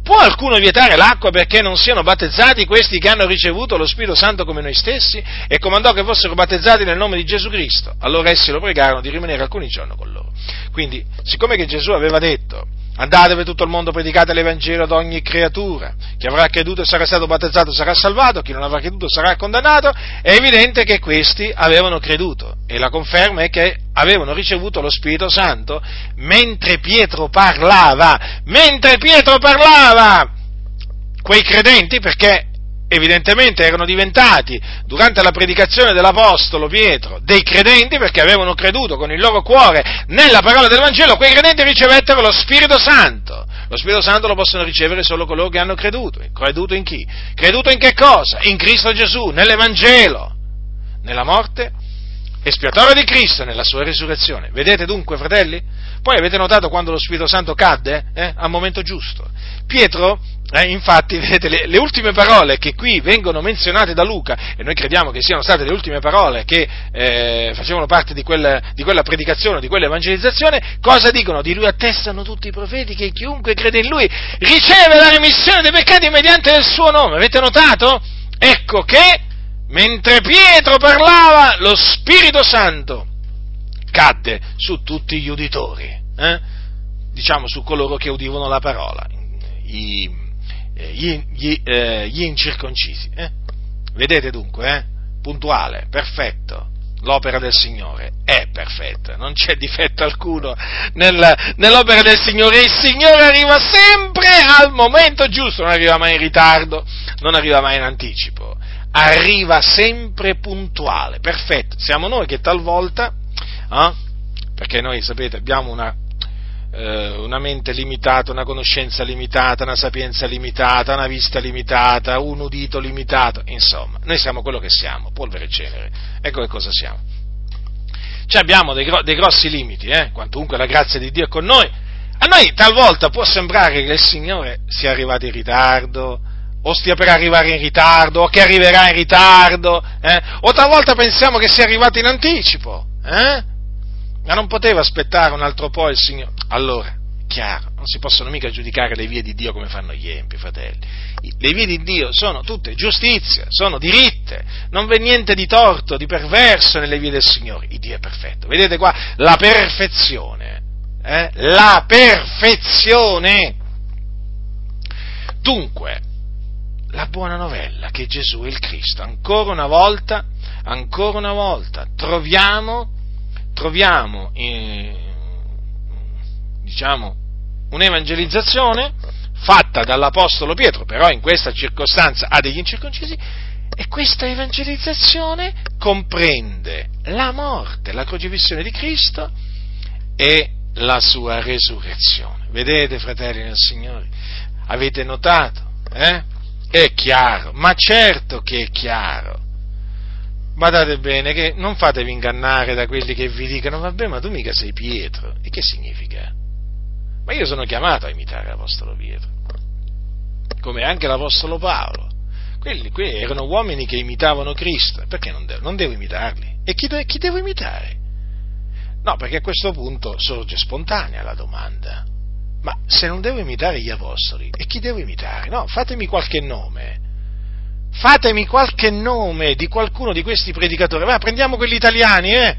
Può qualcuno vietare l'acqua perché non siano battezzati questi che hanno ricevuto lo Spirito Santo come noi stessi? E comandò che fossero battezzati nel nome di Gesù Cristo. Allora essi lo pregarono di rimanere alcuni giorni con loro. Quindi, siccome che Gesù aveva detto Andate per tutto il mondo, predicate l'Evangelo ad ogni creatura. Chi avrà creduto e sarà stato battezzato sarà salvato, chi non avrà creduto sarà condannato. È evidente che questi avevano creduto e la conferma è che avevano ricevuto lo Spirito Santo mentre Pietro parlava. Mentre Pietro parlava! Quei credenti, perché evidentemente erano diventati, durante la predicazione dell'Apostolo Pietro, dei credenti perché avevano creduto con il loro cuore nella parola del Vangelo, quei credenti ricevettero lo Spirito Santo. Lo Spirito Santo lo possono ricevere solo coloro che hanno creduto. Creduto in chi? Creduto in che cosa? In Cristo Gesù, nell'Evangelo, nella morte, espiatorio di Cristo nella sua risurrezione. Vedete dunque, fratelli? Poi avete notato quando lo Spirito Santo cadde? Eh? Al momento giusto. Pietro, eh, infatti, *laughs* vedete, le, le, ultime parole che qui vengono menzionate da Luca, e noi crediamo che siano state le ultime parole che eh, facevano parte di quella, di quella predicazione, di quella evangelizzazione, cosa dicono? Di lui attestano tutti i profeti che chiunque crede in lui riceve la remissione dei peccati mediante il suo nome. Avete notato? Ecco che mentre Pietro parlava, lo Spirito Santo cadde su tutti gli uditori, eh? diciamo su coloro che udivano la parola, eh, gli, gli, eh, gli incirconcisi. Eh? Vedete dunque, eh? puntuale, perfetto, l'opera del Signore è perfetta, non c'è difetto alcuno nel, nell'opera del Signore, il Signore arriva sempre al momento giusto, non arriva mai in ritardo, non arriva mai in anticipo, arriva sempre puntuale, perfetto. Siamo noi che talvolta, eh, perché noi sapete abbiamo una, eh, una, mente limitata, una conoscenza limitata, una sapienza limitata, una vista limitata, un udito limitato, insomma, noi siamo quello che siamo, polvere e cenere, ecco che cosa siamo. Cioè abbiamo dei, dei grossi limiti, eh, quantunque la grazia di Dio è con noi, a noi talvolta può sembrare che il Signore sia arrivato in ritardo, o stia per arrivare in ritardo, o che arriverà in ritardo, eh? o talvolta pensiamo che sia arrivato in anticipo, eh? Ma non poteva aspettare un altro po' il Signore. Allora, chiaro, non si possono mica giudicare le vie di Dio come fanno gli empi, fratelli. Le vie di Dio sono tutte giustizia, sono diritte, non v'è niente di torto, di perverso nelle vie del Signore. Il Dio è perfetto. Vedete qua la perfezione, eh? la perfezione. Dunque, la buona novella che Gesù è il Cristo. Ancora una volta, ancora una volta, troviamo, troviamo eh, diciamo, un'evangelizzazione fatta dall'Apostolo Pietro, però in questa circostanza ha degli incirconcisi, e questa evangelizzazione comprende la morte, la crocifissione di Cristo e la sua resurrezione. Vedete, fratelli del Signore? Avete notato? Eh? È chiaro, ma certo che è chiaro. Badate bene che non fatevi ingannare da quelli che vi dicono, vabbè, ma tu mica sei Pietro. E che significa? Ma io sono chiamato a imitare l'Apostolo Pietro, come anche l'Apostolo Paolo. Quelli, quelli erano uomini che imitavano Cristo, perché non devo, non devo imitarli? E chi, chi devo imitare? No, perché a questo punto sorge spontanea la domanda ma se non devo imitare gli apostoli, e chi devo imitare? No, fatemi qualche nome. Fatemi qualche nome di qualcuno di questi predicatori. Ma prendiamo quelli italiani, eh?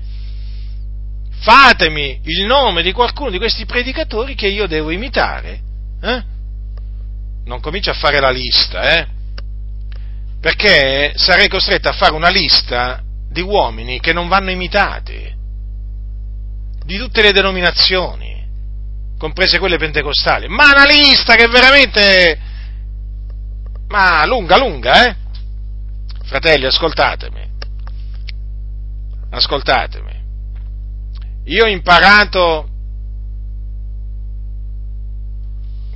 Fatemi il nome di qualcuno di questi predicatori che io devo imitare. Eh? Non comincio a fare la lista, eh? Perché sarei costretto a fare una lista di uomini che non vanno imitati, di tutte le denominazioni comprese quelle pentecostali, ma una lista che veramente, ma lunga, lunga, eh? Fratelli, ascoltatemi, ascoltatemi. Io ho imparato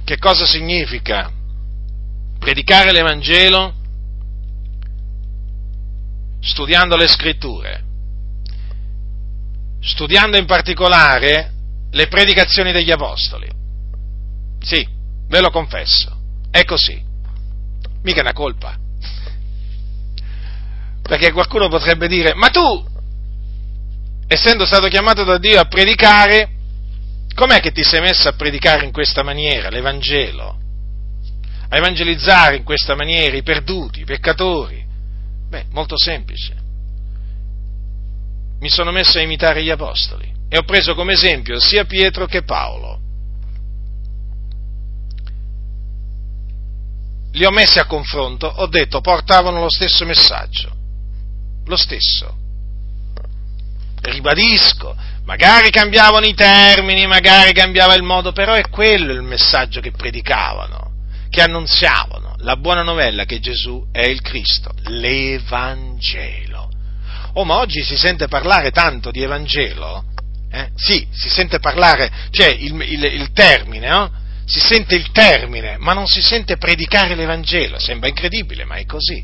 che cosa significa predicare l'Evangelo studiando le scritture, studiando in particolare le predicazioni degli apostoli. Sì, ve lo confesso, è così. Mica una colpa. Perché qualcuno potrebbe dire, ma tu, essendo stato chiamato da Dio a predicare, com'è che ti sei messo a predicare in questa maniera l'Evangelo? A evangelizzare in questa maniera i perduti, i peccatori? Beh, molto semplice. Mi sono messo a imitare gli apostoli e ho preso come esempio sia Pietro che Paolo. Li ho messi a confronto, ho detto portavano lo stesso messaggio, lo stesso. Ribadisco, magari cambiavano i termini, magari cambiava il modo, però è quello il messaggio che predicavano, che annunziavano, la buona novella che Gesù è il Cristo, l'Evangelo. Oh, ma oggi si sente parlare tanto di Evangelo, eh? Sì, si sente parlare, cioè il, il, il termine, no? si sente il termine, ma non si sente predicare l'Evangelo. Sembra incredibile, ma è così.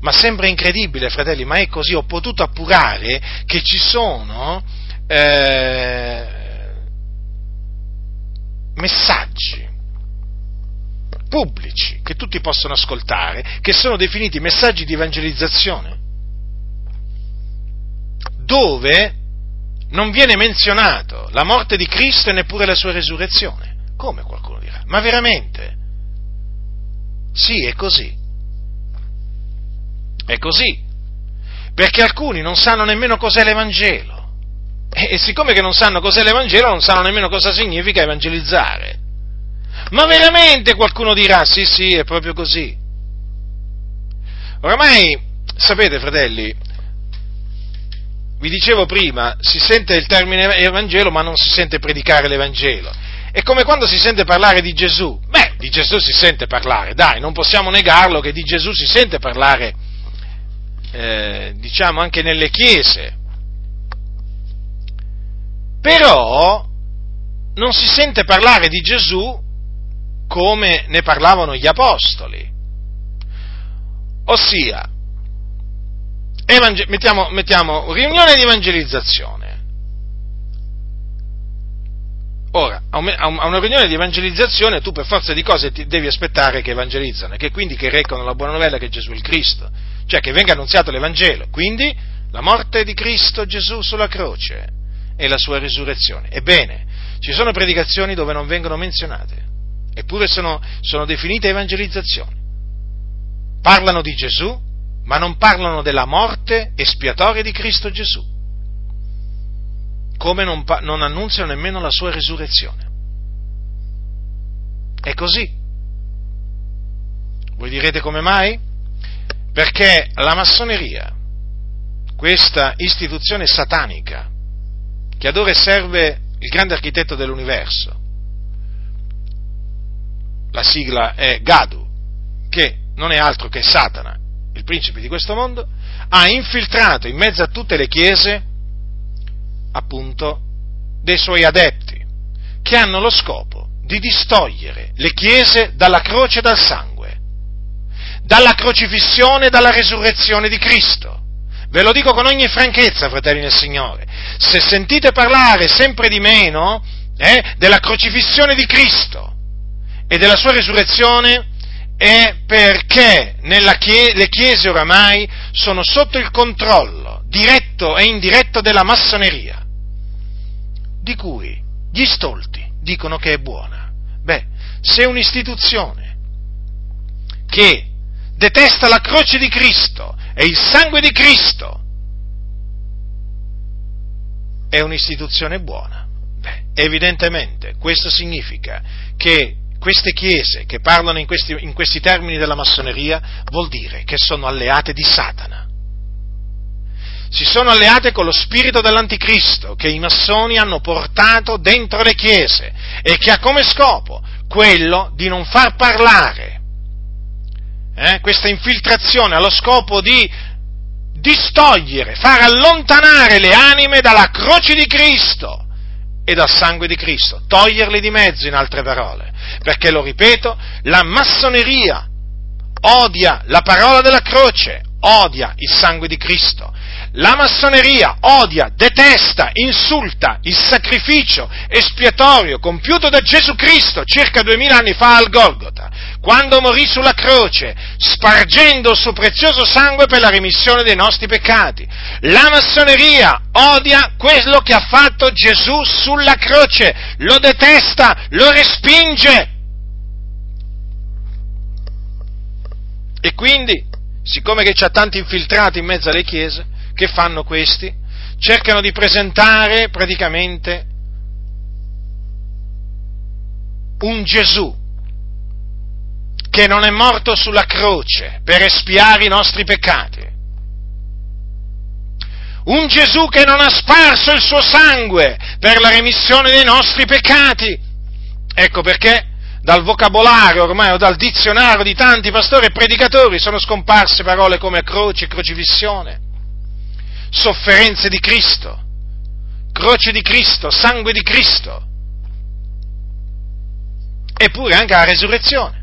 Ma sembra incredibile, fratelli, ma è così. Ho potuto appurare che ci sono eh, messaggi pubblici che tutti possono ascoltare, che sono definiti messaggi di evangelizzazione, dove non viene menzionato la morte di Cristo e neppure la sua resurrezione. Come qualcuno dirà? Ma veramente? Sì, è così. È così. Perché alcuni non sanno nemmeno cos'è l'Evangelo. E, siccome che non sanno cos'è l'Evangelo, non sanno nemmeno cosa significa evangelizzare. Ma veramente qualcuno dirà, sì, sì, è proprio così. Oramai, sapete, fratelli, vi dicevo prima, si sente il termine Evangelo, ma non si sente predicare l'Evangelo. È come quando si sente parlare di Gesù. Beh, di Gesù si sente parlare, dai, non possiamo negarlo che di Gesù si sente parlare, eh, diciamo, anche nelle chiese. Però non si sente parlare di Gesù come ne parlavano gli apostoli. Ossia, evangel- mettiamo, mettiamo riunione di evangelizzazione. Ora, a una riunione di evangelizzazione tu per forza di cose ti devi aspettare che evangelizzano e che quindi che recano la buona novella che Gesù è il Cristo, cioè che venga annunziato l'Evangelo, quindi la morte di Cristo Gesù sulla croce e la sua risurrezione. Ebbene, ci sono predicazioni dove non vengono menzionate eppure sono, sono definite evangelizzazioni. Parlano di Gesù, ma non parlano della morte espiatoria di Cristo Gesù, come non, non annunziano nemmeno la sua risurrezione. È così. Voi direte come mai? Perché la massoneria, questa istituzione satanica, che adora e serve il grande architetto dell'universo, la sigla è Gadu, che non è altro che Satana, il principe di questo mondo, ha infiltrato in mezzo a tutte le chiese, appunto, dei suoi adepti, che hanno lo scopo di distogliere le chiese dalla croce e dal sangue, dalla crocifissione e dalla resurrezione di Cristo. Ve lo dico con ogni franchezza, fratelli del Signore. Se sentite parlare sempre di meno eh, della crocifissione di Cristo, e della sua risurrezione è perché chie- le chiese oramai sono sotto il controllo diretto e indiretto della massoneria, di cui gli stolti dicono che è buona. Beh, se un'istituzione che detesta la croce di Cristo e il sangue di Cristo è un'istituzione buona, beh, evidentemente questo significa che queste chiese che parlano in questi, in questi termini della massoneria vuol dire che sono alleate di Satana. Si sono alleate con lo spirito dell'anticristo che i massoni hanno portato dentro le chiese e che ha come scopo quello di non far parlare. Eh, questa infiltrazione ha lo scopo di distogliere, far allontanare le anime dalla croce di Cristo e dal sangue di Cristo, toglierli di mezzo in altre parole perché lo ripeto, la massoneria odia la parola della croce, odia il sangue di Cristo. La massoneria odia, detesta, insulta il sacrificio espiatorio compiuto da Gesù Cristo circa duemila anni fa al Golgota, quando morì sulla croce, spargendo il suo prezioso sangue per la remissione dei nostri peccati. La massoneria odia quello che ha fatto Gesù sulla croce, lo detesta, lo respinge. E quindi, siccome che c'ha tanti infiltrati in mezzo alle chiese, che fanno questi? Cercano di presentare praticamente un Gesù che non è morto sulla croce per espiare i nostri peccati. Un Gesù che non ha sparso il suo sangue per la remissione dei nostri peccati. Ecco perché dal vocabolario ormai o dal dizionario di tanti pastori e predicatori sono scomparse parole come croce crocifissione, sofferenze di Cristo, croce di Cristo, sangue di Cristo, eppure anche la resurrezione.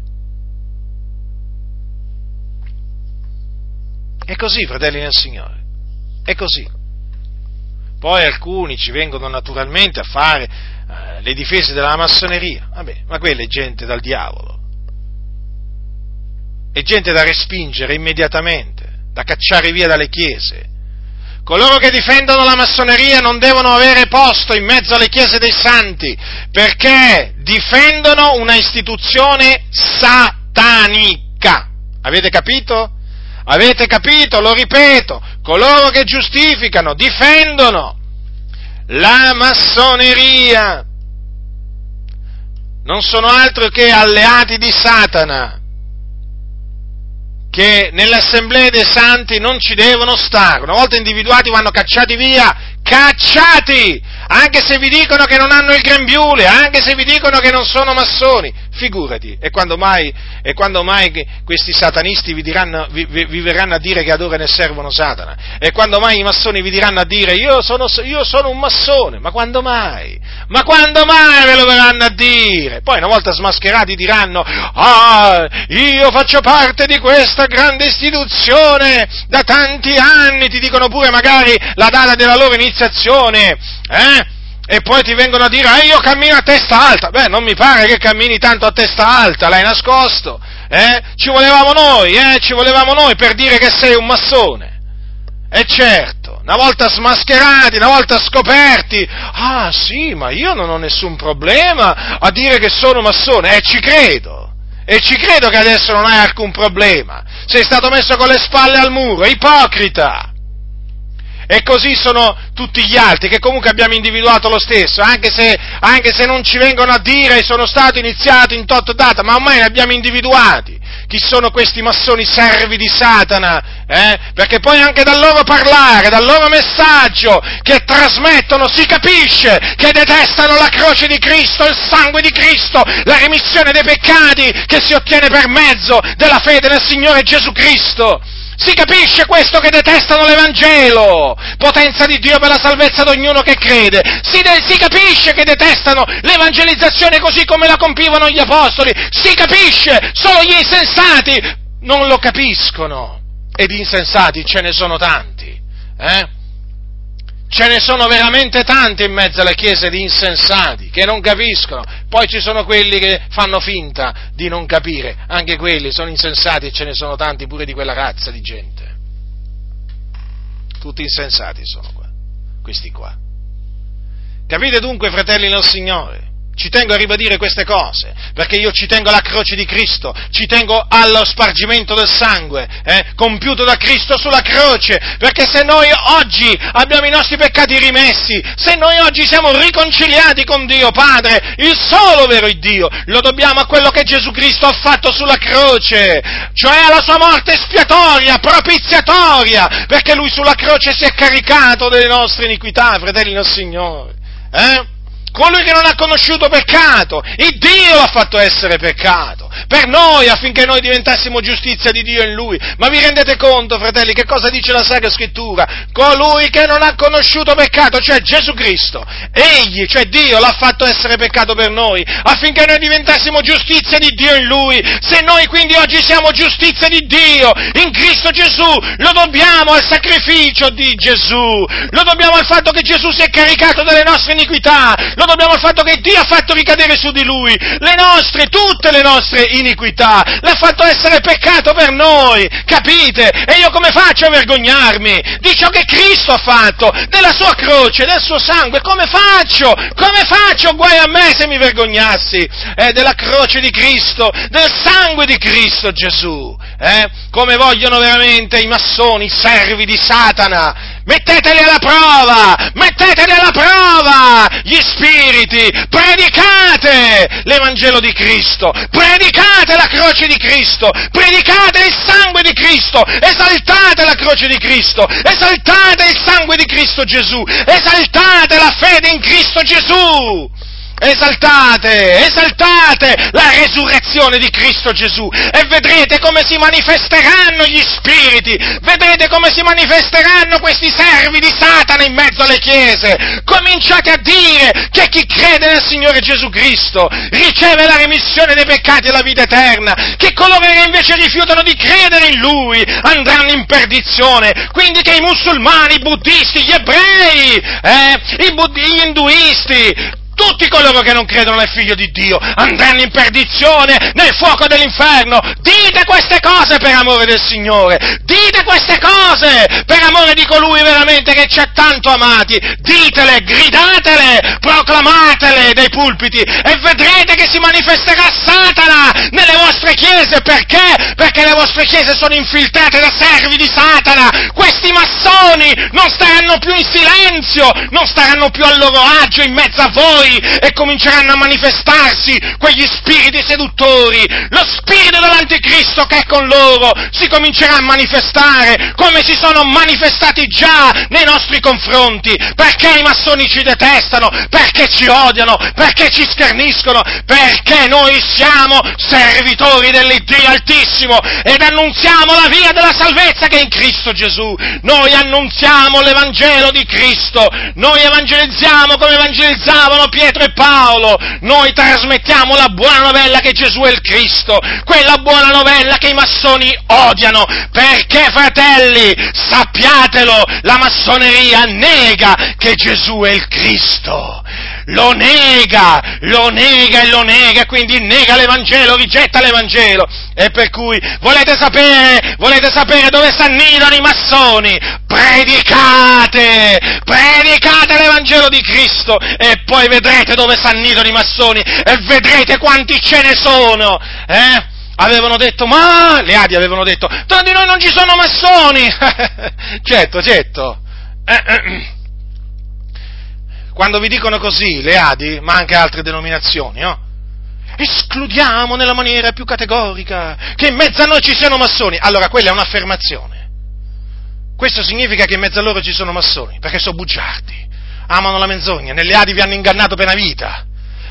È così, fratelli nel Signore, è così. Poi alcuni ci vengono naturalmente a fare eh, le difese della massoneria, vabbè, ma quella è gente dal diavolo, è gente da respingere immediatamente, da cacciare via dalle chiese. Coloro che difendono la massoneria non devono avere posto in mezzo alle chiese dei santi, perché difendono una istituzione satanica. Avete capito? Avete capito? Lo ripeto, coloro che giustificano, difendono la massoneria non sono altro che alleati di Satana che nelle assemblee dei santi non ci devono stare. Una volta individuati vanno cacciati via, cacciati! Anche se vi dicono che non hanno il grembiule, anche se vi dicono che non sono massoni, figurati. E quando mai, e quando mai questi satanisti vi, diranno, vi, vi, verranno a dire che adorano e servono Satana? E quando mai i massoni vi diranno a dire io sono, io sono un massone? Ma quando mai? Ma quando mai ve lo verranno a dire? Poi una volta smascherati diranno ah, io faccio parte di questa grande istituzione da tanti anni, ti dicono pure magari la data della loro iniziazione, eh? e poi ti vengono a dire, ah, io cammino a testa alta. Beh, non mi pare che cammini tanto a testa alta, l'hai nascosto. Eh? Ci volevamo noi, eh? Ci volevamo noi per dire che sei un massone. E certo, una volta smascherati, una volta scoperti, ah sì, ma io non ho nessun problema a dire che sono massone, e ci credo. E ci credo che adesso non hai alcun problema. Sei stato messo con le spalle al muro, ipocrita. E così sono tutti gli altri che comunque abbiamo individuato lo stesso, anche se, anche se non ci vengono a dire sono stato iniziato in tot data, ma ormai li abbiamo individuati. Chi sono questi massoni servi di Satana? Eh? Perché poi anche dal loro parlare, dal loro messaggio che trasmettono si capisce che detestano la croce di Cristo, il sangue di Cristo, la remissione dei peccati che si ottiene per mezzo della fede nel Signore Gesù Cristo. Si capisce questo che detestano l'Evangelo, potenza di Dio per la salvezza di ognuno che crede. Si, de- si, capisce che detestano l'evangelizzazione così come la compivano gli apostoli. Si capisce, solo gli insensati non lo capiscono. Ed insensati ce ne sono tanti. Eh? Ce ne sono veramente tanti in mezzo alle chiese di insensati che non capiscono. Poi ci sono quelli che fanno finta di non capire. Anche quelli sono insensati e ce ne sono tanti pure di quella razza di gente. Tutti insensati sono qua, questi qua. Capite dunque, fratelli nel Signore? Ci tengo a ribadire queste cose, perché io ci tengo alla croce di Cristo, ci tengo allo spargimento del sangue, eh, compiuto da Cristo sulla croce, perché se noi oggi abbiamo i nostri peccati rimessi, se noi oggi siamo riconciliati con Dio Padre, il solo vero Dio, lo dobbiamo a quello che Gesù Cristo ha fatto sulla croce, cioè alla sua morte espiatoria, propiziatoria, perché lui sulla croce si è caricato delle nostre iniquità, fratelli del Signore. Eh? Colui che non ha conosciuto peccato, il Dio l'ha fatto essere peccato per noi affinché noi diventassimo giustizia di Dio in Lui. Ma vi rendete conto, fratelli, che cosa dice la Sacra Scrittura? Colui che non ha conosciuto peccato, cioè Gesù Cristo, Egli, cioè Dio, l'ha fatto essere peccato per noi, affinché noi diventassimo giustizia di Dio in Lui. Se noi quindi oggi siamo giustizia di Dio in Cristo Gesù, lo dobbiamo al sacrificio di Gesù, lo dobbiamo al fatto che Gesù si è caricato delle nostre iniquità, lo dobbiamo al fatto che Dio ha fatto ricadere su di Lui le nostre, tutte le nostre iniquità, l'ha fatto essere peccato per noi, capite? E io come faccio a vergognarmi di ciò che Cristo ha fatto, della sua croce, del suo sangue? Come faccio? Come faccio? Guai a me se mi vergognassi eh, della croce di Cristo, del sangue di Cristo Gesù, eh? Come vogliono veramente i massoni, i servi di Satana, Metteteli alla prova! Metteteli alla prova! Gli spiriti! Predicate l'Evangelo di Cristo! Predicate la croce di Cristo! Predicate il sangue di Cristo! Esaltate la croce di Cristo! Esaltate il sangue di Cristo Gesù! Esaltate la fede in Cristo Gesù! Esaltate, esaltate la resurrezione di Cristo Gesù e vedrete come si manifesteranno gli spiriti, vedrete come si manifesteranno questi servi di Satana in mezzo alle chiese. Cominciate a dire che chi crede nel Signore Gesù Cristo riceve la remissione dei peccati e la vita eterna, che coloro che invece rifiutano di credere in Lui andranno in perdizione, quindi che i musulmani, i buddisti, gli ebrei, eh, i buddi, gli induisti, tutti coloro che non credono nel figlio di Dio andranno in perdizione nel fuoco dell'inferno. Dite queste cose per amore del Signore, dite queste cose per amore di colui veramente che ci ha tanto amati. Ditele, gridatele, proclamatele dai pulpiti e vedrete che si manifesterà Satana nelle vostre chiese. Perché? Perché le vostre chiese sono infiltrate da servi di Satana. Questi massoni non staranno più in silenzio, non staranno più a loro agio in mezzo a voi voi e cominceranno a manifestarsi quegli spiriti seduttori, lo spirito dell'anticristo che è con loro si comincerà a manifestare come si sono manifestati già nei nostri confronti, perché i massoni ci detestano, perché ci odiano, perché ci scherniscono, perché noi siamo servitori dell'Iddio Altissimo ed annunziamo la via della salvezza che è in Cristo Gesù. Noi annunziamo l'Evangelo di Cristo, noi evangelizziamo come evangelizzavano Pietro e Paolo, noi trasmettiamo la buona novella che Gesù è il Cristo, quella buona novella che i massoni odiano, perché fratelli, sappiatelo, la massoneria nega che Gesù è il Cristo lo nega, lo nega e lo nega, quindi nega l'Evangelo, rigetta l'Evangelo. E per cui volete sapere, volete sapere dove s'annidano i massoni? Predicate, predicate l'Evangelo di Cristo e poi vedrete dove s'annidano i massoni e vedrete quanti ce ne sono. Eh? avevano detto, ma le Adi avevano detto, tra di noi non ci sono massoni. *laughs* certo, certo. Eh, eh quando vi dicono così, le Adi, ma anche altre denominazioni, no? Escludiamo nella maniera più categorica che in mezzo a noi ci siano massoni. Allora, quella è un'affermazione. Questo significa che in mezzo a loro ci sono massoni, perché sono bugiardi, amano la menzogna, nelle Adi vi hanno ingannato per una vita.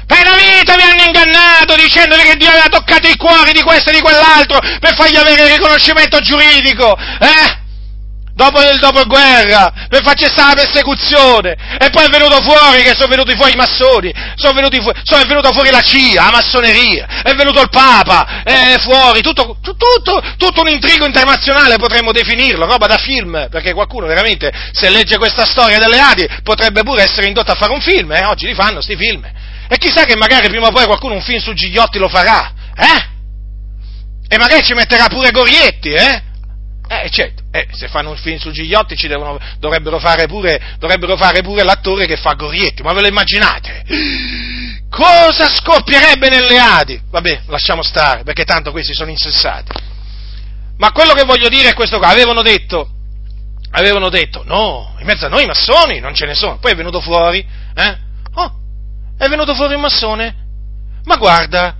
Per una vita vi hanno ingannato dicendogli che Dio aveva toccato i cuori di questo e di quell'altro per fargli avere il riconoscimento giuridico, eh? Dopo il dopoguerra, per far cessare la persecuzione, e poi è venuto fuori che sono venuti fuori i massoni, sono, venuti fu- sono venuta fuori la CIA, la massoneria, è venuto il Papa, è fuori, tutto, tutto, tutto un intrigo internazionale potremmo definirlo, roba da film, perché qualcuno veramente, se legge questa storia delle Adi, potrebbe pure essere indotto a fare un film, eh? oggi li fanno sti film, e chissà che magari prima o poi qualcuno un film su Gigliotti lo farà, eh? E magari ci metterà pure Gorietti, eh? Eh, certo, eh, se fanno un film su Gigliotti ci devono, dovrebbero, fare pure, dovrebbero fare pure l'attore che fa Gorietti, ma ve lo immaginate? Cosa scoppierebbe nelle Adi? Vabbè, lasciamo stare, perché tanto questi sono insensati. Ma quello che voglio dire è questo qua, avevano detto, avevano detto, no, in mezzo a noi massoni non ce ne sono, poi è venuto fuori, eh? Oh, è venuto fuori un massone, ma guarda,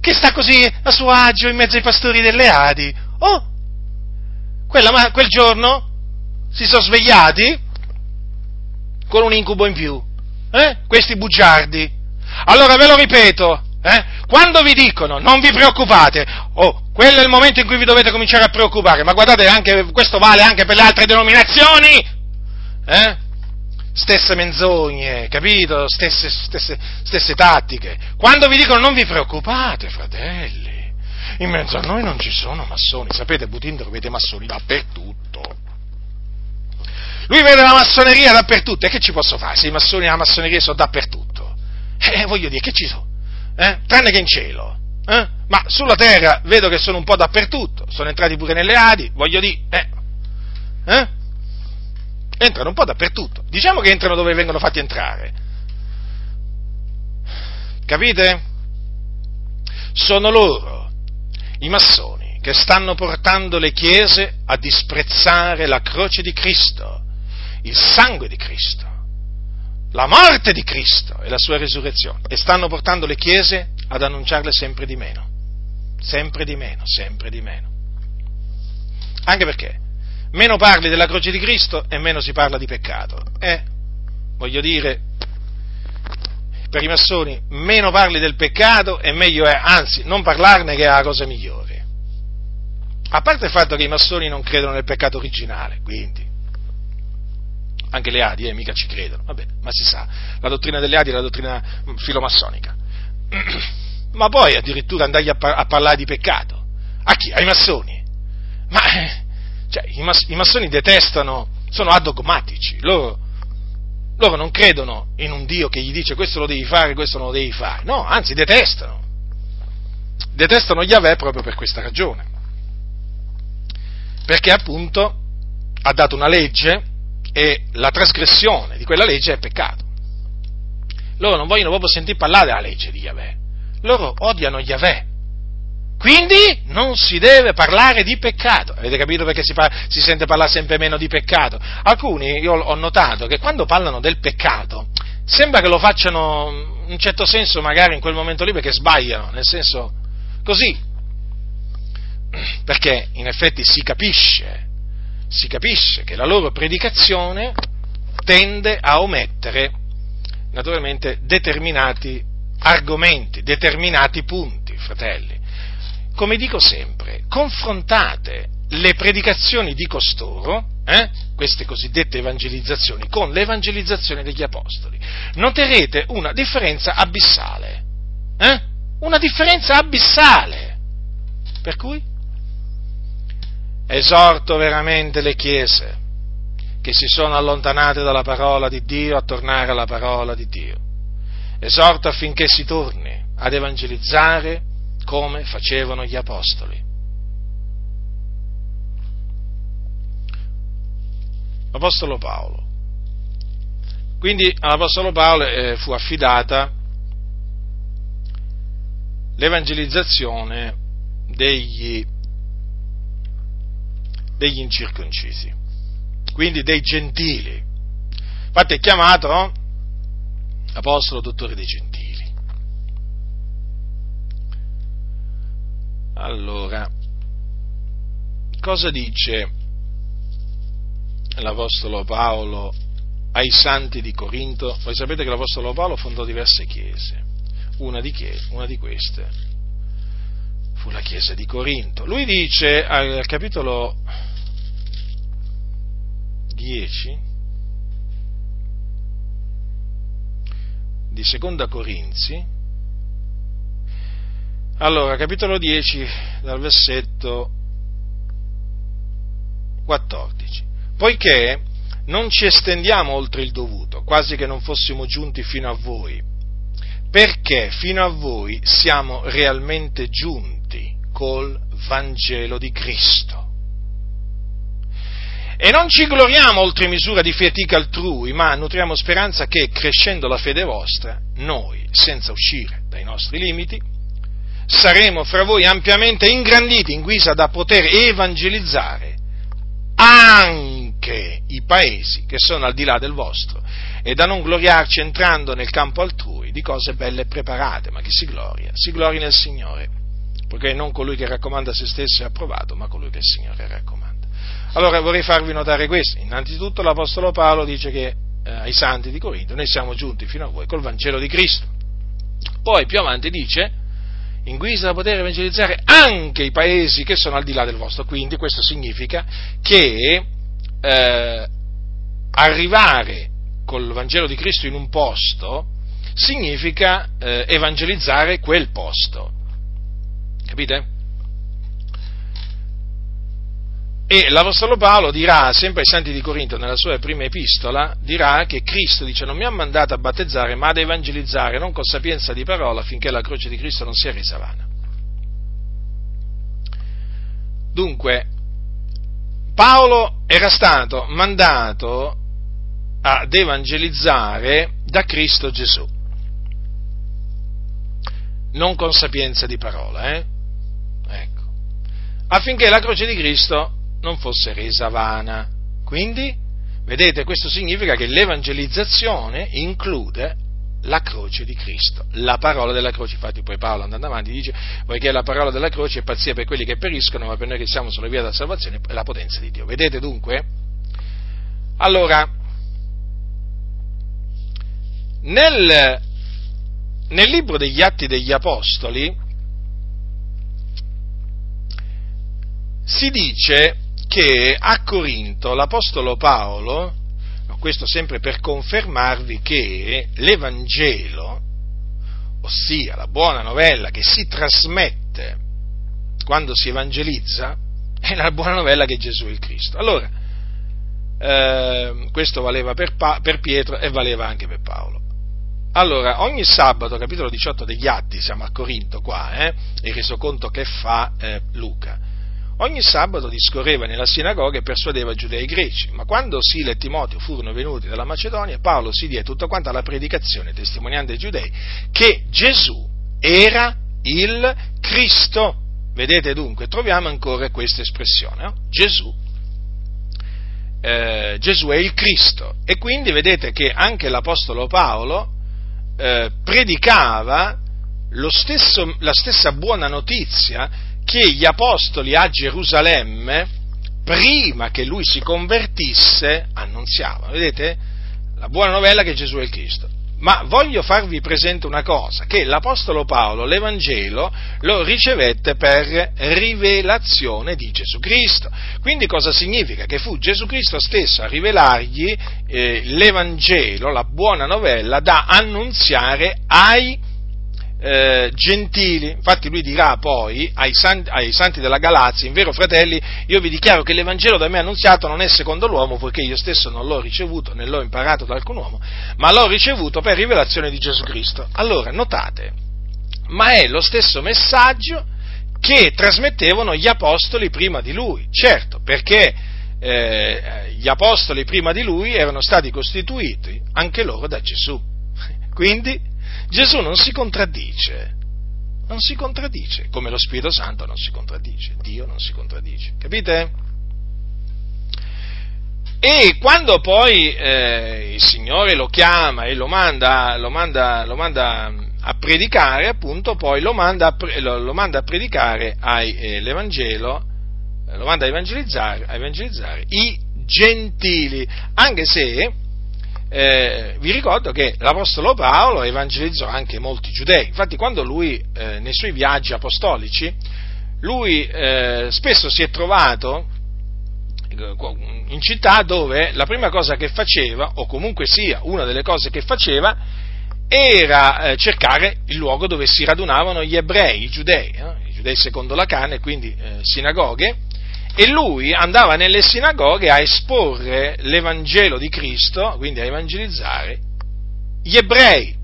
che sta così a suo agio in mezzo ai pastori delle Adi, oh, quella, quel giorno si sono svegliati con un incubo in più. Eh? Questi bugiardi. Allora ve lo ripeto, eh? quando vi dicono non vi preoccupate, oh, quello è il momento in cui vi dovete cominciare a preoccupare, ma guardate, anche, questo vale anche per le altre denominazioni. Eh? Stesse menzogne, capito? Stesse, stesse, stesse tattiche. Quando vi dicono non vi preoccupate, fratelli in mezzo a noi non ci sono massoni, sapete, Butindaro vede massoni dappertutto. Lui vede la massoneria dappertutto, e che ci posso fare se i massoni e la massoneria sono dappertutto? Eh, voglio dire, che ci sono? Eh? Tranne che in cielo. Eh? Ma sulla terra vedo che sono un po' dappertutto, sono entrati pure nelle Adi, voglio dire, eh? eh? Entrano un po' dappertutto. Diciamo che entrano dove vengono fatti entrare. Capite? Sono loro i massoni che stanno portando le chiese a disprezzare la croce di Cristo, il sangue di Cristo, la morte di Cristo e la sua risurrezione e stanno portando le chiese ad annunciarle sempre di meno, sempre di meno, sempre di meno. Anche perché meno parli della croce di Cristo e meno si parla di peccato. E, voglio dire, per i massoni meno parli del peccato e meglio è, anzi non parlarne che è la cosa migliore. A parte il fatto che i massoni non credono nel peccato originale, quindi anche le Adi, eh, mica ci credono, vabbè, ma si sa, la dottrina delle Adi è la dottrina filomassonica. *clears throat* Ma poi addirittura andargli a, par- a parlare di peccato. A chi? Ai massoni. Ma cioè, i, mas- i, massoni detestano, sono adogmatici, loro, loro non credono in un Dio che gli dice questo lo devi fare, questo non lo devi fare. No, anzi, detestano. Detestano Yahweh proprio per questa ragione. Perché appunto ha dato una legge e la trasgressione di quella legge è peccato. Loro non vogliono proprio sentire parlare della legge di Yahweh. Loro odiano Yahweh. Quindi non si deve parlare di peccato. Avete capito perché si, parla, si, sente parlare sempre meno di peccato? Alcuni, io ho notato che quando parlano del peccato, sembra che lo facciano in un certo senso magari in quel momento lì perché sbagliano, nel senso così. Perché in effetti si capisce, si capisce che la loro predicazione tende a omettere naturalmente determinati argomenti, determinati punti, fratelli. Come dico sempre, confrontate le predicazioni di costoro, eh, queste cosiddette evangelizzazioni, con l'evangelizzazione degli apostoli. Noterete una differenza abissale. Eh? Una differenza abissale. Per cui esorto veramente le chiese che si sono allontanate dalla parola di Dio a tornare alla parola di Dio esorta affinché si torni ad evangelizzare come facevano gli apostoli. L'Apostolo Paolo. Quindi all'Apostolo Paolo eh, fu affidata l'evangelizzazione degli, degli incirconcisi, quindi dei gentili. Infatti è chiamato apostolo, dottore dei gentili. Allora, cosa dice l'Apostolo Paolo ai santi di Corinto? Voi sapete che l'Apostolo Paolo fondò diverse chiese, una di, chiese, una di queste fu la chiesa di Corinto. Lui dice al capitolo 10, di Seconda Corinzi, allora, capitolo 10, dal versetto 14. Poiché non ci estendiamo oltre il dovuto, quasi che non fossimo giunti fino a voi, perché fino a voi siamo realmente giunti col Vangelo di Cristo e non ci gloriamo oltre misura di fatica altrui, ma nutriamo speranza che, crescendo la fede vostra, noi, senza uscire dai nostri limiti, saremo fra voi ampiamente ingranditi in guisa da poter evangelizzare anche i paesi che sono al di là del vostro e da non gloriarci entrando nel campo altrui di cose belle preparate, ma chi si gloria, si gloria nel Signore, perché non colui che raccomanda se stesso è approvato, ma colui che il Signore raccomanda. Allora vorrei farvi notare questo. Innanzitutto l'Apostolo Paolo dice che eh, ai santi di Corinto noi siamo giunti fino a voi col Vangelo di Cristo. Poi più avanti dice, in guisa da poter evangelizzare anche i paesi che sono al di là del vostro. Quindi questo significa che eh, arrivare col Vangelo di Cristo in un posto significa eh, evangelizzare quel posto. Capite? E l'Apostolo Paolo dirà, sempre ai Santi di Corinto, nella sua prima epistola, dirà che Cristo dice non mi ha mandato a battezzare, ma ad evangelizzare, non con sapienza di parola, finché la croce di Cristo non sia resa vana. Dunque, Paolo era stato mandato ad evangelizzare da Cristo Gesù, non con sapienza di parola, eh? Ecco. affinché la croce di Cristo non fosse resa vana. Quindi, vedete, questo significa che l'evangelizzazione include la croce di Cristo, la parola della croce. Infatti poi Paolo andando avanti dice, poiché la parola della croce è pazzia per quelli che periscono, ma per noi che siamo sulla via della salvazione è la potenza di Dio. Vedete dunque? Allora, nel, nel libro degli Atti degli Apostoli, si dice che a Corinto l'Apostolo Paolo, questo sempre per confermarvi che l'Evangelo, ossia la buona novella che si trasmette quando si evangelizza, è la buona novella che Gesù è il Cristo. Allora, eh, questo valeva per, pa- per Pietro e valeva anche per Paolo. Allora, ogni sabato, capitolo 18 degli Atti, siamo a Corinto qua, eh, il resoconto che fa eh, Luca, ogni sabato discorreva nella sinagoga e persuadeva giudei greci, ma quando Sila e Timoteo furono venuti dalla Macedonia, Paolo si diede tutto quanto alla predicazione, testimoniando ai giudei che Gesù era il Cristo. Vedete dunque, troviamo ancora questa espressione, no? Gesù eh, Gesù è il Cristo e quindi vedete che anche l'Apostolo Paolo eh, predicava stesso, la stessa buona notizia che gli Apostoli a Gerusalemme, prima che lui si convertisse, annunziavano. Vedete? La buona novella che Gesù è il Cristo. Ma voglio farvi presente una cosa, che l'Apostolo Paolo l'Evangelo lo ricevette per rivelazione di Gesù Cristo. Quindi cosa significa? Che fu Gesù Cristo stesso a rivelargli eh, l'Evangelo, la buona novella, da annunziare ai eh, gentili. Infatti lui dirà poi ai santi, ai santi, della Galazia, in vero fratelli, io vi dichiaro che l'Evangelo da me annunziato non è secondo l'uomo, poiché io stesso non l'ho ricevuto, né l'ho imparato da alcun uomo, ma l'ho ricevuto per rivelazione di Gesù Cristo. Allora, notate, ma è lo stesso messaggio che trasmettevano gli apostoli prima di lui, certo, perché eh, gli apostoli prima di lui erano stati costituiti anche loro da Gesù. Quindi Gesù non si contraddice, non si contraddice, come lo Spirito Santo non si contraddice, Dio non si contraddice, capite? E quando poi eh, il Signore lo chiama e lo manda, lo manda, lo manda a predicare, appunto, poi lo manda lo manda a predicare ai, eh, l'Evangelo, lo manda a evangelizzare, a evangelizzare i gentili, anche se eh, vi ricordo che l'Apostolo Paolo evangelizzò anche molti giudei, infatti quando lui eh, nei suoi viaggi apostolici, lui eh, spesso si è trovato eh, in città dove la prima cosa che faceva, o comunque sia una delle cose che faceva, era eh, cercare il luogo dove si radunavano gli ebrei, i giudei, i giudei secondo la cane, quindi eh, sinagoghe, e lui andava nelle sinagoghe a esporre l'Evangelo di Cristo, quindi a evangelizzare gli ebrei.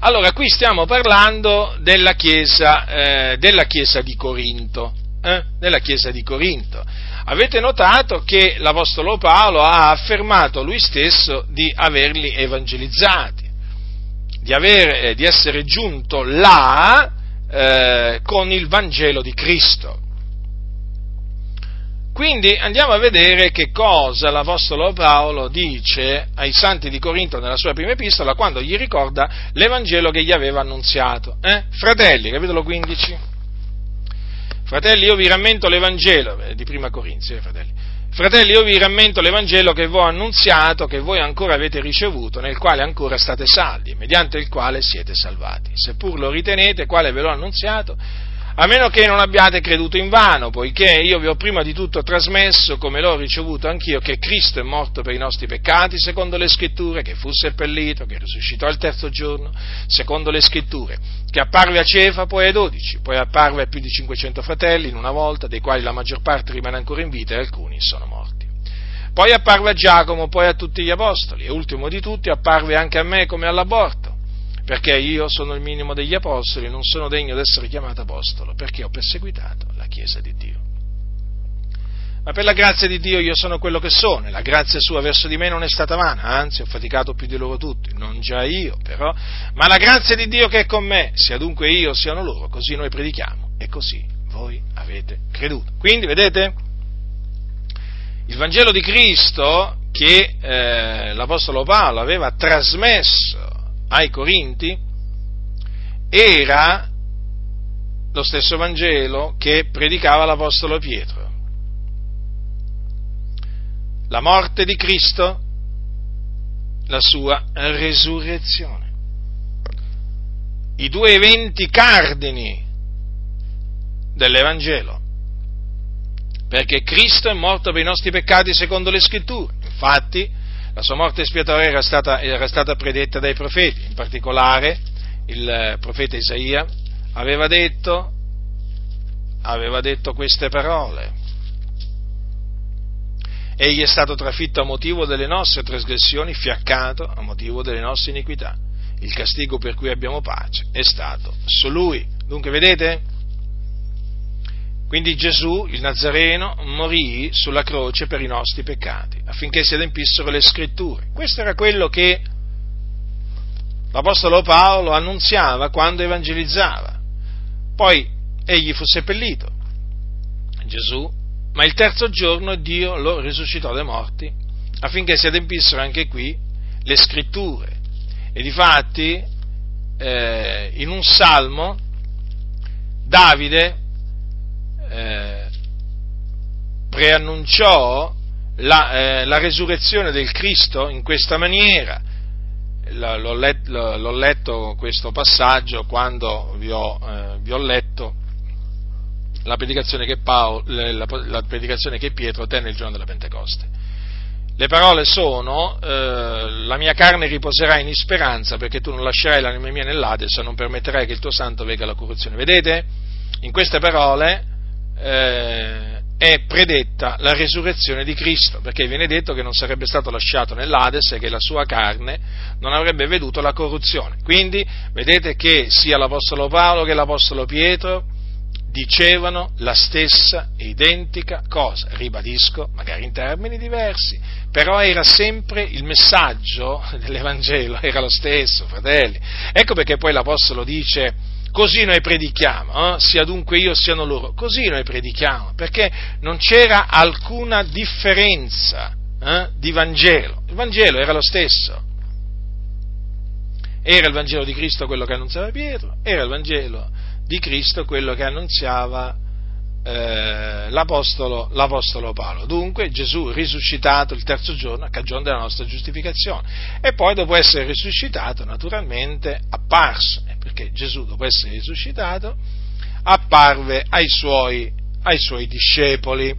Allora, qui stiamo parlando della chiesa, eh, della chiesa di Corinto. Eh? Della chiesa di Corinto. Avete notato che l'Apostolo Paolo ha affermato lui stesso di averli evangelizzati, di, aver, eh, di essere giunto là eh, con il Vangelo di Cristo. Quindi andiamo a vedere che cosa l'Apostolo Paolo dice ai santi di Corinto nella sua prima epistola quando gli ricorda l'Evangelo che gli aveva annunziato. Eh? Fratelli, capitolo 15. Fratelli, io vi rammento l'Evangelo, eh, di prima Corinzi, eh, fratelli. Fratelli, io vi rammento l'Evangelo che vi ho annunziato, che voi ancora avete ricevuto, nel quale ancora state saldi, mediante il quale siete salvati. Seppur lo ritenete, quale ve l'ho annunziato, a meno che non abbiate creduto in vano, poiché io vi ho prima di tutto trasmesso, come l'ho ricevuto anch'io, che Cristo è morto per i nostri peccati, secondo le scritture, che fu seppellito, che risuscitò il terzo giorno, secondo le scritture, che apparve a Cefa, poi ai dodici, poi apparve a più di 500 fratelli in una volta, dei quali la maggior parte rimane ancora in vita e alcuni sono morti. Poi apparve a Giacomo, poi a tutti gli apostoli, e ultimo di tutti apparve anche a me come all'aborto perché io sono il minimo degli apostoli, non sono degno di essere chiamato apostolo, perché ho perseguitato la Chiesa di Dio. Ma per la grazia di Dio io sono quello che sono, e la grazia sua verso di me non è stata vana, anzi ho faticato più di loro tutti, non già io però, ma la grazia di Dio che è con me, sia dunque io siano loro, così noi predichiamo e così voi avete creduto. Quindi vedete, il Vangelo di Cristo che eh, l'Apostolo Paolo aveva trasmesso ai Corinti era lo stesso Vangelo che predicava l'Apostolo Pietro. La morte di Cristo, la sua resurrezione. I due eventi cardini dell'Evangelo. perché Cristo è morto per i nostri peccati secondo le scritture. Infatti, la sua morte espiatoria era stata, era stata predetta dai profeti, in particolare il profeta Isaia aveva detto, aveva detto queste parole. Egli è stato trafitto a motivo delle nostre trasgressioni, fiaccato a motivo delle nostre iniquità. Il castigo per cui abbiamo pace è stato su lui. Dunque, vedete? Quindi Gesù, il Nazareno, morì sulla croce per i nostri peccati, affinché si adempissero le scritture. Questo era quello che l'Apostolo Paolo annunziava quando evangelizzava. Poi egli fu seppellito, Gesù, ma il terzo giorno Dio lo risuscitò dai morti affinché si adempissero anche qui le scritture. E difatti eh, in un salmo Davide eh, preannunciò la, eh, la, resurrezione del Cristo in questa maniera. L'ho, let, l'ho letto questo passaggio quando vi ho, eh, vi ho letto la predicazione, Paolo, la, la predicazione, che Pietro tenne il giorno della Pentecoste. Le parole sono, eh, la mia carne riposerà in speranza perché tu non lascerai l'anima mia nell'Ades e non permetterai che il tuo santo vega la corruzione. Vedete? In queste parole eh, è predetta la resurrezione di Cristo, perché viene detto che non sarebbe stato lasciato nell'Ades e che la sua carne non avrebbe veduto la corruzione. Quindi vedete che sia l'Apostolo Paolo che l'Apostolo Pietro dicevano la stessa identica cosa, ribadisco, magari in termini diversi, però era sempre il messaggio *laughs* dell'Evangelo, era lo stesso, fratelli. Ecco perché poi l'Apostolo dice, così noi predichiamo, eh? sia dunque io siano loro, così noi predichiamo, perché non c'era alcuna differenza eh, di Vangelo, il Vangelo era lo stesso. Era il Vangelo di Cristo quello che annunziava Pietro, era il Vangelo di Cristo quello che annunziava eh, l'apostolo, l'apostolo, Paolo. Dunque Gesù risuscitato il terzo giorno a cagione della nostra giustificazione e poi dopo essere risuscitato naturalmente apparso, perché Gesù dopo essere risuscitato apparve ai suoi, ai suoi discepoli.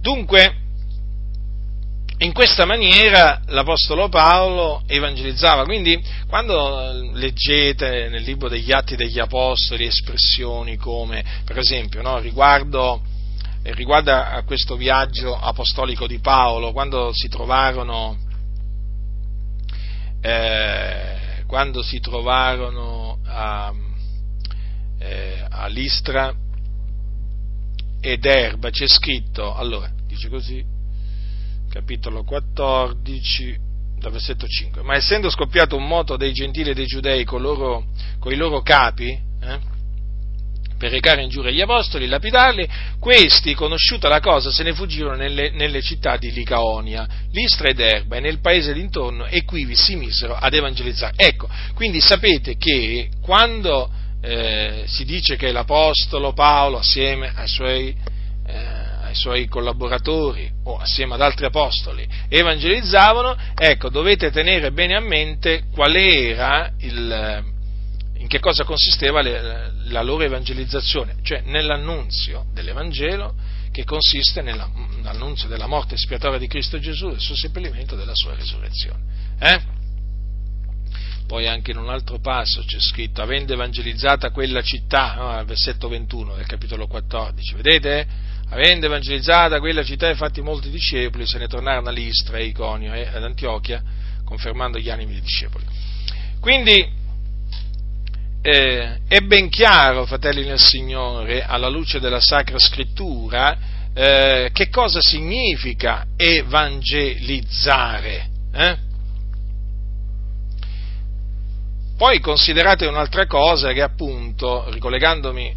Dunque in questa maniera l'Apostolo Paolo evangelizzava, quindi quando leggete nel libro degli Atti degli Apostoli espressioni come, per esempio, no, riguardo, riguardo, a questo viaggio apostolico di Paolo, quando si trovarono, eh, quando si trovarono a, eh, a Listra ed Erba, c'è scritto, allora, dice così, capitolo 14, dal versetto 5. Ma essendo scoppiato un moto dei gentili e dei giudei con, loro, con i loro capi, eh, per recare ingiuria agli apostoli, lapidarli, questi, conosciuta la cosa, se ne fuggirono nelle, nelle città di Licaonia, Listra ed Erba e nel paese d'intorno e qui si misero ad evangelizzare. Ecco, quindi sapete che quando eh, si dice che l'Apostolo Paolo, assieme ai suoi eh, ai suoi collaboratori o assieme ad altri apostoli evangelizzavano, ecco, dovete tenere bene a mente qual era il, in che cosa consisteva le, la loro evangelizzazione, cioè nell'annunzio dell'Evangelo che consiste nell'annunzio della morte espiatoria di Cristo Gesù, del suo seppellimento e della sua risurrezione. Eh? Poi anche in un altro passo c'è scritto, avendo evangelizzato quella città, no, al versetto 21 del capitolo 14, vedete? Avendo evangelizzata quella città e fatti molti discepoli, se ne tornarono a Listra, a Iconio e ad Antiochia, confermando gli animi dei discepoli. Quindi eh, è ben chiaro, fratelli nel Signore, alla luce della Sacra Scrittura, eh, che cosa significa evangelizzare. Eh? Poi considerate un'altra cosa che appunto, ricollegandomi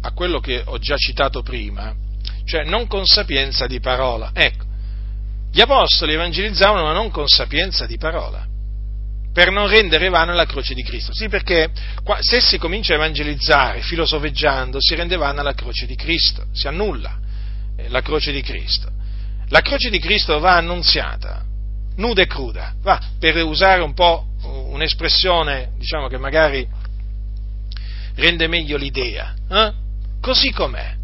a quello che ho già citato prima, cioè non con sapienza di parola. Ecco, gli apostoli evangelizzavano ma non con sapienza di parola, per non rendere vana la croce di Cristo. Sì, perché se si comincia a evangelizzare filosofeggiando, si rende vana la croce di Cristo, si annulla eh, la croce di Cristo. La croce di Cristo va annunziata, nuda e cruda, va, per usare un po' un'espressione, diciamo che magari rende meglio l'idea. Eh? così com'è.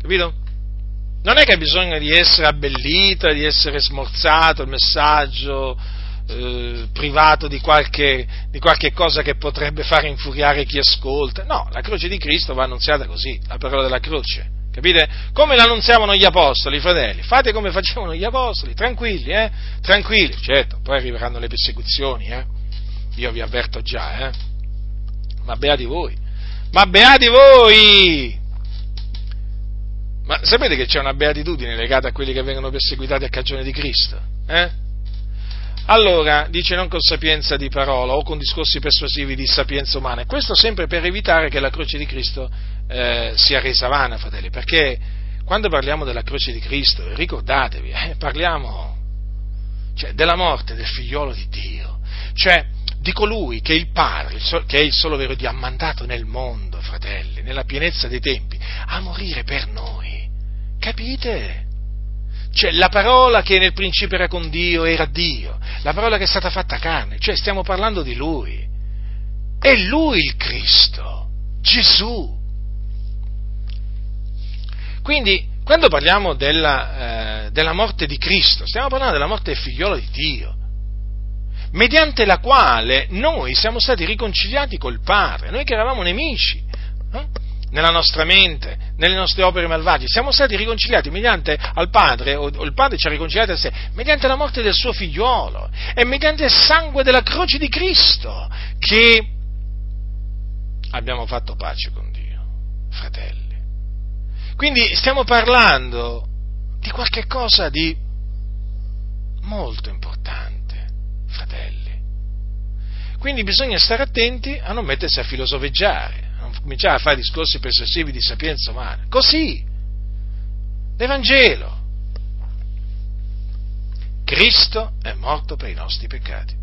capito? Non è che bisogna di essere abbellito, di essere smorzato il messaggio eh, privato di qualche, di qualche cosa che potrebbe fare infuriare chi ascolta. No, la croce di Cristo va annunziata così, la parola della croce. Capite? Come l'annunziavano gli apostoli, fratelli. Fate come facevano gli apostoli, tranquilli, eh? Tranquilli. Certo, poi arriveranno le persecuzioni, eh? Io vi avverto già, eh? Ma beati voi. Ma beati voi! Ma sapete che c'è una beatitudine legata a quelli che vengono perseguitati a cagione di Cristo? Eh? Allora, dice non con sapienza di parola o con discorsi persuasivi di sapienza umana, questo sempre per evitare che la croce di Cristo eh, sia resa vana, fratelli, perché quando parliamo della croce di Cristo, ricordatevi, eh, parliamo cioè, della morte del figliolo di Dio, cioè di colui che il Padre, che è il solo vero Dio, ha mandato nel mondo, fratelli, nella pienezza dei tempi, a morire per noi. Capite? Cioè la parola che nel principio era con Dio era Dio, la parola che è stata fatta carne, cioè stiamo parlando di Lui. È Lui il Cristo, Gesù. Quindi quando parliamo della, eh, della morte di Cristo, stiamo parlando della morte del figliolo di Dio, mediante la quale noi siamo stati riconciliati col Padre, noi che eravamo nemici. Eh? Nella nostra mente, nelle nostre opere malvagie, siamo stati riconciliati mediante al Padre, o, il Padre ci ha riconciliati a sé, mediante la morte del suo figliuolo e mediante il sangue della croce di Cristo, che abbiamo fatto pace con Dio, fratelli. Quindi stiamo parlando di qualche cosa di molto importante, fratelli. Quindi bisogna stare attenti a non mettersi a filosofeggiare cominciare a fare discorsi persuasivi di sapienza umana. Così, l'Evangelo. Cristo è morto per i nostri peccati,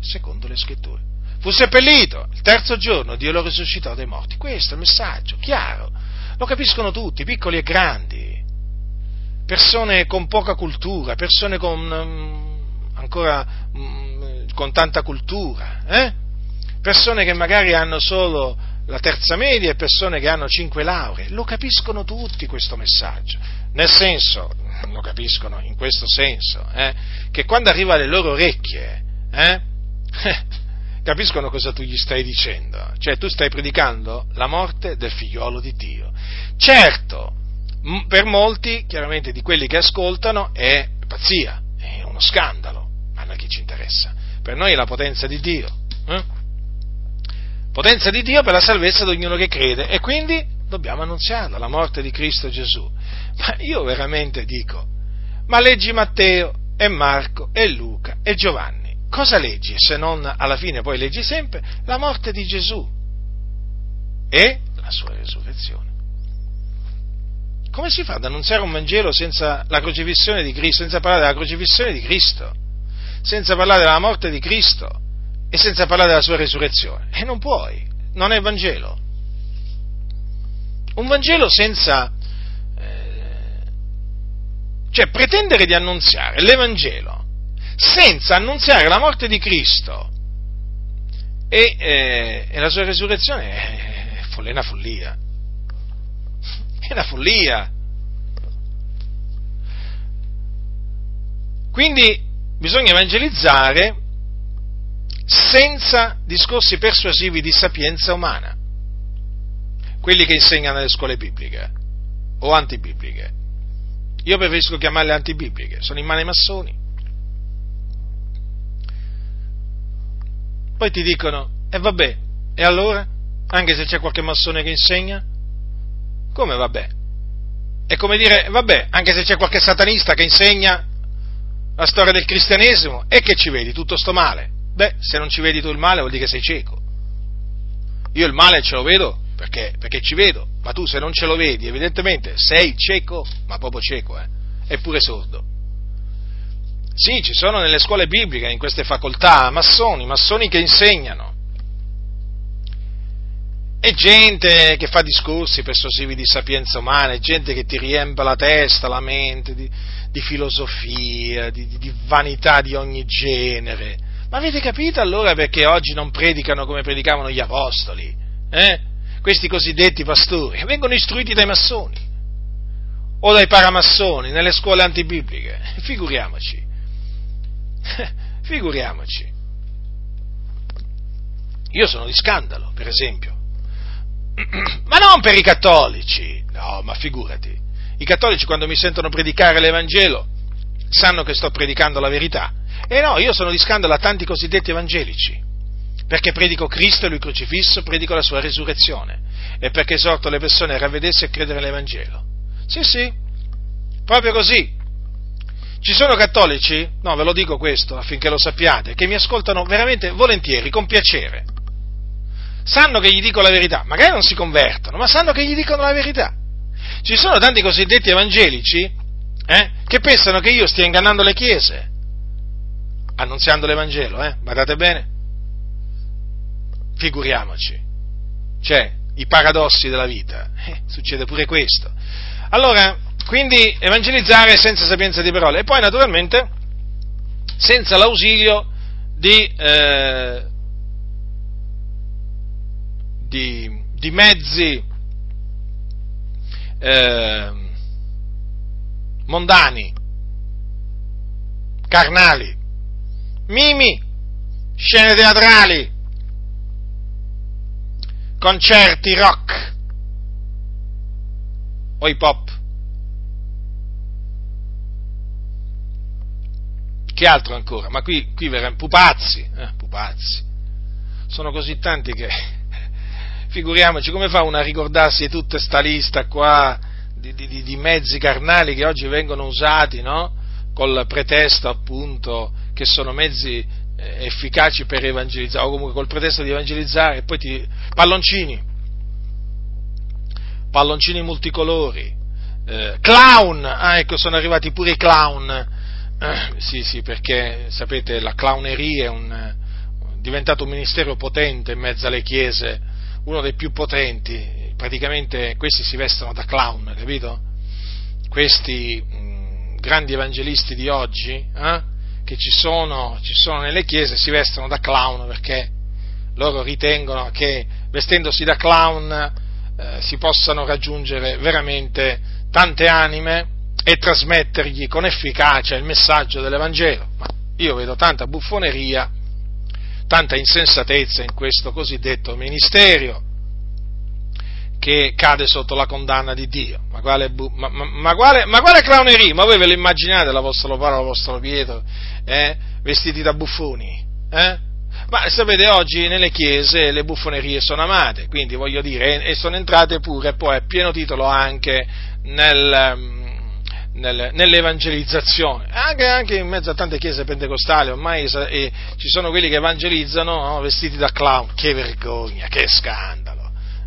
secondo le scritture. Fu seppellito, il terzo giorno Dio lo risuscitò dai morti. Questo è il messaggio, chiaro. Lo capiscono tutti, piccoli e grandi. Persone con poca cultura, persone con um, ancora um, con tanta cultura, eh? persone che magari hanno solo la terza media e persone che hanno cinque lauree, lo capiscono tutti questo messaggio, nel senso, lo capiscono in questo senso, eh, che quando arriva alle loro orecchie, eh, *laughs* capiscono cosa tu gli stai dicendo, cioè tu stai predicando la morte del figliolo di Dio. Certo, per molti, chiaramente di quelli che ascoltano, è pazzia, è uno scandalo, ma a chi ci interessa? Per noi è la potenza di Dio. Eh? Potenza di Dio per la salvezza di ognuno che crede e quindi dobbiamo annunziarla, la morte di Cristo Gesù. Ma io veramente dico, ma leggi Matteo e Marco e Luca e Giovanni, cosa leggi se non alla fine poi leggi sempre la morte di Gesù e la sua resurrezione? Come si fa ad annunziare un Vangelo senza la crocifissione di Cristo, senza parlare della crocifissione di Cristo, senza parlare della morte di Cristo? E senza parlare della sua resurrezione. E non puoi, non è Vangelo. Un Vangelo senza... Eh, cioè pretendere di annunziare l'Evangelo senza annunziare la morte di Cristo e, eh, e la sua resurrezione è, è una follia. È una follia. Quindi bisogna evangelizzare senza discorsi persuasivi di sapienza umana, quelli che insegnano nelle scuole bibliche o antibibliche. Io preferisco chiamarle antibibliche, sono in mano ai massoni. Poi ti dicono, e eh vabbè, e allora? Anche se c'è qualche massone che insegna? Come vabbè? È come dire, vabbè, anche se c'è qualche satanista che insegna la storia del cristianesimo, e che ci vedi, tutto sto male. Beh, se non ci vedi tu il male vuol dire che sei cieco. Io il male ce lo vedo perché, perché ci vedo, ma tu se non ce lo vedi, evidentemente sei cieco, ma proprio cieco, eh, eppure sordo. Sì, ci sono nelle scuole bibliche, in queste facoltà, massoni, massoni che insegnano. E gente che fa discorsi persuasivi di sapienza umana, e gente che ti riempie la testa, la mente di, di filosofia, di, di, vanità di ogni genere. Ma avete capito allora perché oggi non predicano come predicavano gli apostoli? Eh? Questi cosiddetti pastori vengono istruiti dai massoni. o dai paramassoni nelle scuole antibibliche. *laughs* Figuriamoci. *laughs* Figuriamoci. Io sono di scandalo, per esempio. *clears throat* Ma non per i cattolici, no, ma figurati. I cattolici quando mi sentono predicare l'Evangelo sanno che sto predicando la verità. E no, io sono di scandalo a tanti cosiddetti evangelici, perché predico Cristo e Lui crocifisso, predico la Sua resurrezione e perché esorto le persone a ravvedersi e credere nell'Evangelo. Sì, sì, proprio così. Ci sono cattolici, no, ve lo dico questo affinché lo sappiate, che mi ascoltano veramente volentieri, con piacere. Sanno che gli dico la verità, magari non si convertono, ma sanno che gli dicono la verità. Ci sono tanti cosiddetti evangelici eh, che pensano che io stia ingannando le chiese, annunziando l'Evangelo, eh? Guardate bene. Figuriamoci. Cioè, i paradossi della vita. Eh, succede pure questo. Allora, quindi evangelizzare senza sapienza di parole e poi naturalmente senza l'ausilio di, eh, di, di mezzi eh, mondani, carnali, mimi, scene teatrali, concerti rock o hip hop. Che altro ancora? Ma qui, qui veramente, pupazzi, eh, pupazzi. Sono così tanti che, *laughs* figuriamoci, come fa uno a ricordarsi tutta sta lista qua di, di, di mezzi carnali che oggi vengono usati, no? Col pretesto appunto che sono mezzi eh, efficaci per evangelizzare, o comunque col pretesto di evangelizzare, e poi ti... palloncini, palloncini multicolori, eh, clown, ah ecco sono arrivati pure i clown, eh, sì sì perché sapete la clowneria è un, diventato un ministero potente in mezzo alle chiese, uno dei più potenti, praticamente questi si vestono da clown, capito? Questi mh, mm, grandi evangelisti di oggi, eh? Che ci sono, ci sono nelle chiese si vestono da clown perché loro ritengono che vestendosi da clown eh, si possano raggiungere veramente tante anime e trasmettergli con efficacia il messaggio dell'Evangelo. Ma io vedo tanta buffoneria, tanta insensatezza in questo cosiddetto ministero che cade sotto la condanna di Dio. Ma quale, ma, ma, ma quale, ma quale clowneria? Ma voi ve lo immaginate l'Apostolo Paolo, l'Apostolo Pietro, eh? vestiti da buffoni? Eh? Ma sapete, oggi nelle chiese le buffonerie sono amate, quindi voglio dire, e sono entrate pure poi a pieno titolo anche mm, nel, nell'evangelizzazione, anche, anche, in mezzo a tante chiese pentecostali, ormai eh, ci sono quelli che evangelizzano no, vestiti da clown, che vergogna, che scandalo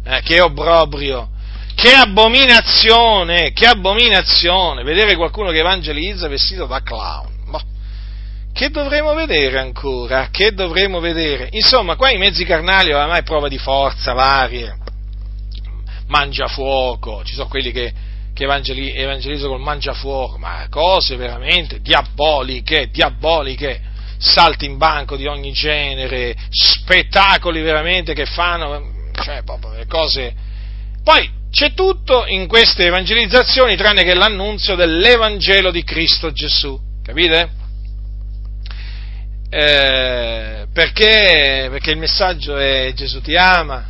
eh, che obbrobrio, che abominazione, che abominazione, vedere qualcuno che evangelizza vestito da clown. Boh. Che dovremo vedere ancora? Che dovremo vedere? Insomma, qua i mezzi carnali oramai prova di forza varie, mangiafuoco, ci sono quelli che, che evangelizzano col mangiafuoco, ma cose veramente diaboliche, diaboliche, salti in banco di ogni genere, spettacoli veramente che fanno cioè proprio le cose... Poi c'è tutto in queste evangelizzazioni tranne che l'annunzio dell'Evangelo di Cristo Gesù, capite? Eh, perché? Perché il messaggio è Gesù ti ama,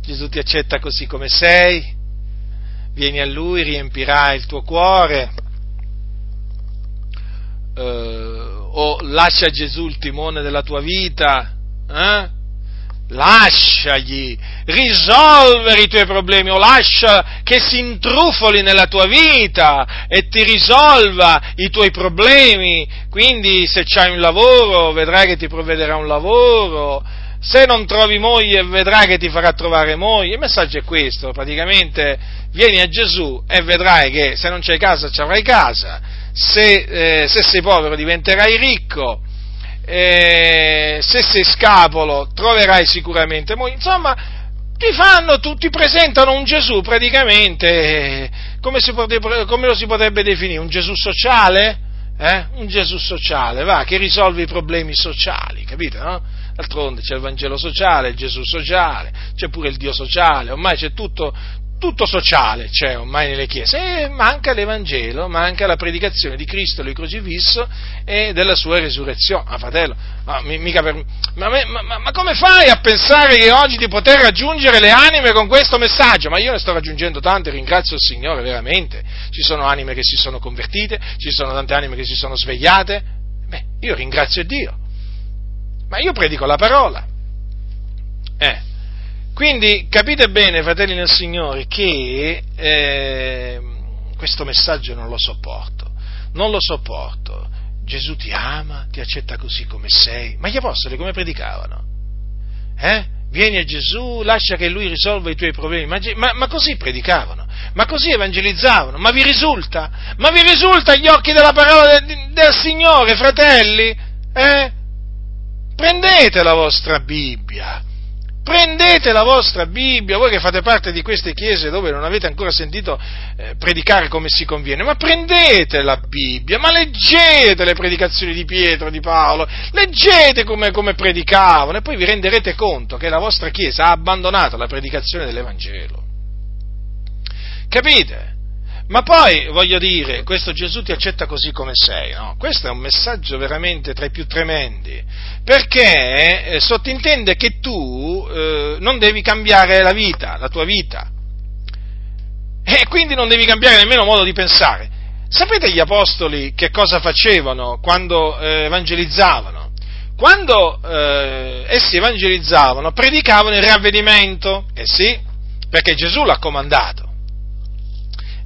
Gesù ti accetta così come sei, vieni a Lui, riempirà il tuo cuore, eh, o lascia a Gesù il timone della tua vita, eh? Lasciagli risolvere i tuoi problemi o lascia che si intrufoli nella tua vita e ti risolva i tuoi problemi. Quindi se c'hai un lavoro vedrai che ti provvederà un lavoro, se non trovi moglie vedrai che ti farà trovare moglie. Il messaggio è questo, praticamente vieni a Gesù e vedrai che se non c'hai casa ci avrai casa, se, eh, se sei povero diventerai ricco eh, se sei scapolo troverai sicuramente moglie, insomma ti fanno, ti presentano un Gesù praticamente, come, potrebbe, come, lo si potrebbe definire, un Gesù sociale? Eh? Un Gesù sociale, va, che risolve i problemi sociali, capite, no? D'altronde c'è il Vangelo sociale, il Gesù sociale, c'è pure il Dio sociale, ormai c'è tutto, tutto sociale c'è ormai nelle chiese, e manca l'Evangelo, manca la predicazione di Cristo, il crocifisso e della sua resurrezione. Ah, fratello, ma, per, ma, ma, ma, come fai a pensare che oggi di poter raggiungere le anime con questo messaggio? Ma io ne sto raggiungendo tante, ringrazio il Signore veramente. Ci sono anime che si sono convertite, ci sono tante anime che si sono svegliate. Beh, io ringrazio Dio. Ma io predico la parola. Eh, quindi capite bene, fratelli nel Signore, che eh, questo messaggio non lo sopporto, non lo sopporto. Gesù ti ama, ti accetta così come sei. Ma gli apostoli come predicavano? Eh? Vieni a Gesù, lascia che Lui risolva i tuoi problemi. Ma, ma, ma, così predicavano, ma così evangelizzavano. Ma vi risulta? Ma vi risulta agli occhi della parola del, del Signore, fratelli? Eh? Prendete la vostra Bibbia, prendete la vostra Bibbia, voi che fate parte di queste chiese dove non avete ancora sentito eh, predicare come si conviene, ma prendete la Bibbia, ma leggete le predicazioni di Pietro, di Paolo, leggete come, come predicavano e poi vi renderete conto che la vostra chiesa ha abbandonato la predicazione dell'Evangelo. Capite? Ma poi, voglio dire, questo Gesù ti accetta così come sei, no? Questo è un messaggio veramente tra i più tremendi, perché eh, sottintende che tu eh, non devi cambiare la vita, la tua vita, e quindi non devi cambiare nemmeno modo di pensare. Sapete gli apostoli che cosa facevano quando eh, evangelizzavano? Quando eh, essi evangelizzavano, predicavano il ravvedimento, eh sì, perché Gesù l'ha comandato.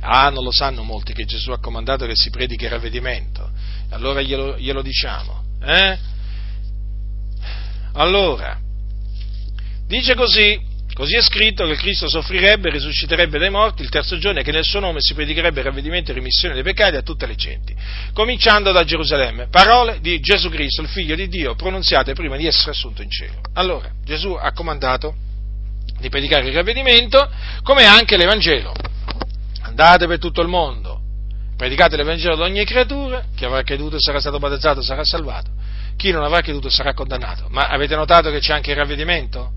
Ah, non lo sanno molti che Gesù ha comandato che si predichi il ravvedimento. Allora glielo, glielo diciamo. Eh? Allora, dice così, così è scritto che Cristo soffrirebbe risusciterebbe dai morti il terzo giorno e che nel suo nome si predicherebbe ravvedimento e remissione dei peccati a tutte le genti, cominciando da Gerusalemme. Parole di Gesù Cristo, il figlio di Dio, pronunziate prima di essere assunto in cielo. Allora, Gesù ha comandato di predicare il ravvedimento come anche l'Evangelo andate per tutto il mondo, predicate l'Evangelo ad ogni creatura, chi avrà creduto e sarà stato battezzato sarà salvato, chi non avrà creduto sarà condannato. Ma avete notato che c'è anche il ravvedimento?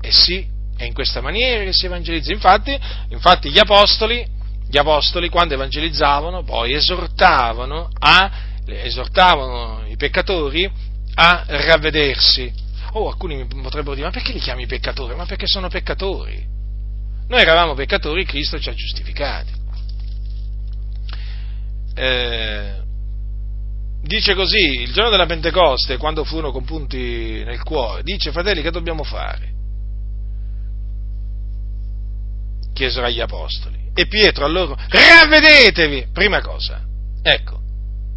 Eh sì, è in questa maniera che si evangelizza. Infatti, infatti gli, apostoli, gli apostoli, quando evangelizzavano, poi esortavano, a, esortavano i peccatori a ravvedersi. Oh, alcuni mi potrebbero dire, ma perché li chiami peccatori? Ma perché sono peccatori. Noi eravamo peccatori, Cristo ci ha giustificati. Eh, dice così, il giorno della Pentecoste, quando furono compunti nel cuore, dice, fratelli, che dobbiamo fare? Chiesero agli apostoli. E Pietro a loro, ravvedetevi! Prima cosa. Ecco,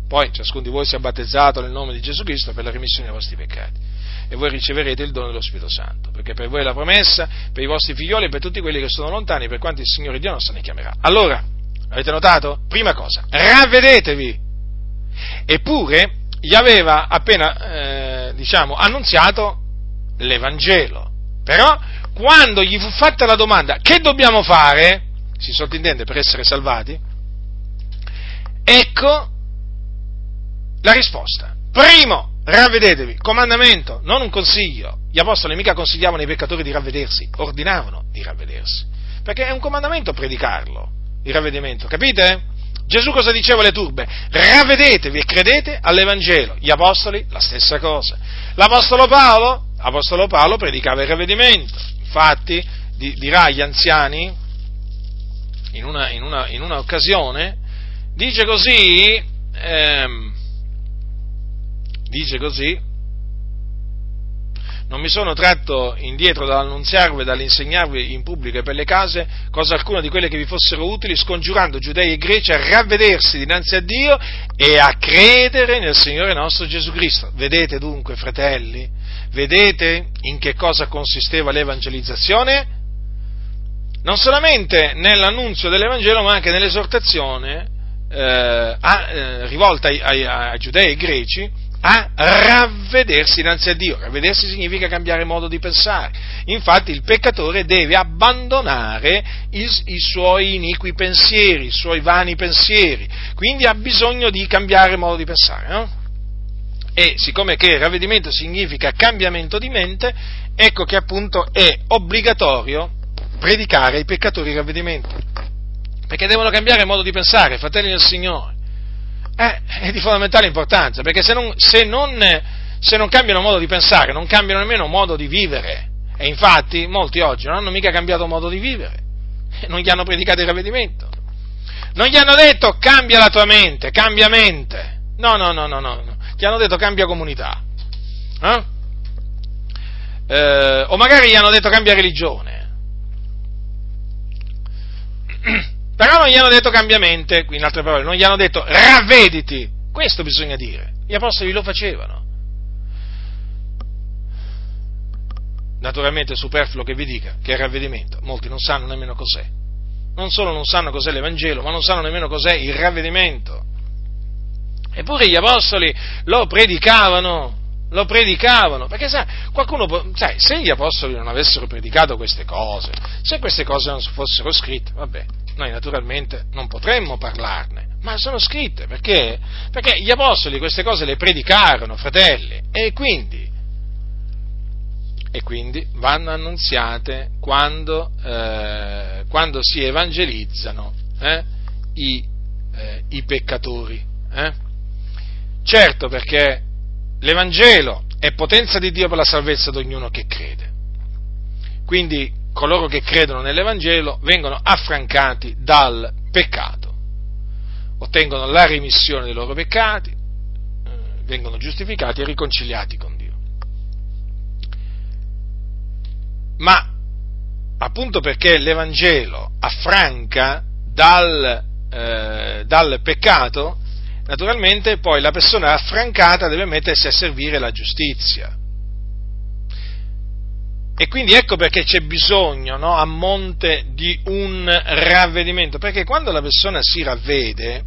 poi ciascuno di voi si è battezzato nel nome di Gesù Cristo per la remissione dei vostri peccati e voi riceverete il dono dello Spirito Santo, perché per voi è la promessa, per i vostri figlioli e per tutti quelli che sono lontani, per quanti il Signore Dio nostro ne chiamerà. Allora, avete notato? Prima cosa, ravvedetevi! Eppure gli aveva appena, eh, diciamo, annunziato l'Evangelo. Però, quando gli fu fatta la domanda, che dobbiamo fare? Si sottintende per essere salvati? Ecco la risposta. Primo, ravvedetevi, comandamento, non un consiglio. Gli apostoli mica consigliavano ai peccatori di ravvedersi, ordinavano di ravvedersi. Perché è un comandamento predicarlo, il ravvedimento, capite? Gesù cosa diceva alle turbe? Ravvedetevi e credete all'Evangelo. Gli apostoli, la stessa cosa. L'apostolo Paolo, l'apostolo Paolo predicava il ravvedimento. Infatti, di, dirà agli anziani, in una, in una, in una occasione, dice così, ehm, dice così, non mi sono tratto indietro dall'annunziarvi e dall'insegnarvi in pubblico e per le case cosa alcuna di quelle che vi fossero utili, scongiurando giudei e greci a ravvedersi dinanzi a Dio e a credere nel Signore nostro Gesù Cristo. Vedete dunque, fratelli, vedete in che cosa consisteva l'evangelizzazione? Non solamente nell'annunzio dell'Evangelo, ma anche nell'esortazione eh, a, eh, rivolta ai, ai, ai giudei e greci a ravvedersi innanzi a Dio. Ravvedersi significa cambiare modo di pensare. Infatti il peccatore deve abbandonare i, i, suoi iniqui pensieri, i suoi vani pensieri, quindi ha bisogno di cambiare modo di pensare. No? E siccome che ravvedimento significa cambiamento di mente, ecco che appunto è obbligatorio, predicare ai peccatori il ravvedimento. Perché devono cambiare modo di pensare, fratelli del Signore. Eh, è di fondamentale importanza, perché se non, se, non, se non cambiano modo di pensare, non cambiano nemmeno modo di vivere. E infatti molti oggi non hanno mica cambiato modo di vivere, *laughs* non gli hanno predicato il ravvedimento. Non gli hanno detto cambia la tua mente, cambia mente. No, no, no, no, no. Gli hanno detto cambia comunità. Eh? Eh, o magari gli hanno detto cambia religione. Però non gli hanno detto cambiamente, in altre parole, non gli hanno detto ravvediti. Questo bisogna dire. Gli apostoli lo facevano. Naturalmente è superfluo che vi dica che è il ravvedimento. Molti non sanno nemmeno cos'è. Non solo non sanno cos'è l'Evangelo, ma non sanno nemmeno cos'è il ravvedimento. Eppure gli apostoli lo predicavano, lo predicavano, perché sai, qualcuno, sai, se gli apostoli non avessero predicato queste cose, se queste cose non fossero scritte, vabbè, noi naturalmente non potremmo parlarne, ma sono scritte, perché? Perché gli apostoli queste cose le predicarono, fratelli, e quindi, e quindi vanno annunziate quando, eh, quando si evangelizzano eh, i, eh, i, peccatori. Eh? Certo, perché l'Evangelo è potenza di Dio per la salvezza di ognuno che crede. Quindi coloro che credono nell'Evangelo vengono affrancati dal peccato, ottengono la remissione dei loro peccati, eh, vengono giustificati e riconciliati con Dio. Ma appunto perché l'Evangelo affranca dal, eh, dal peccato, naturalmente poi la persona affrancata deve mettersi a servire la giustizia. E quindi ecco perché c'è bisogno no, a monte di un ravvedimento, perché quando la persona si ravvede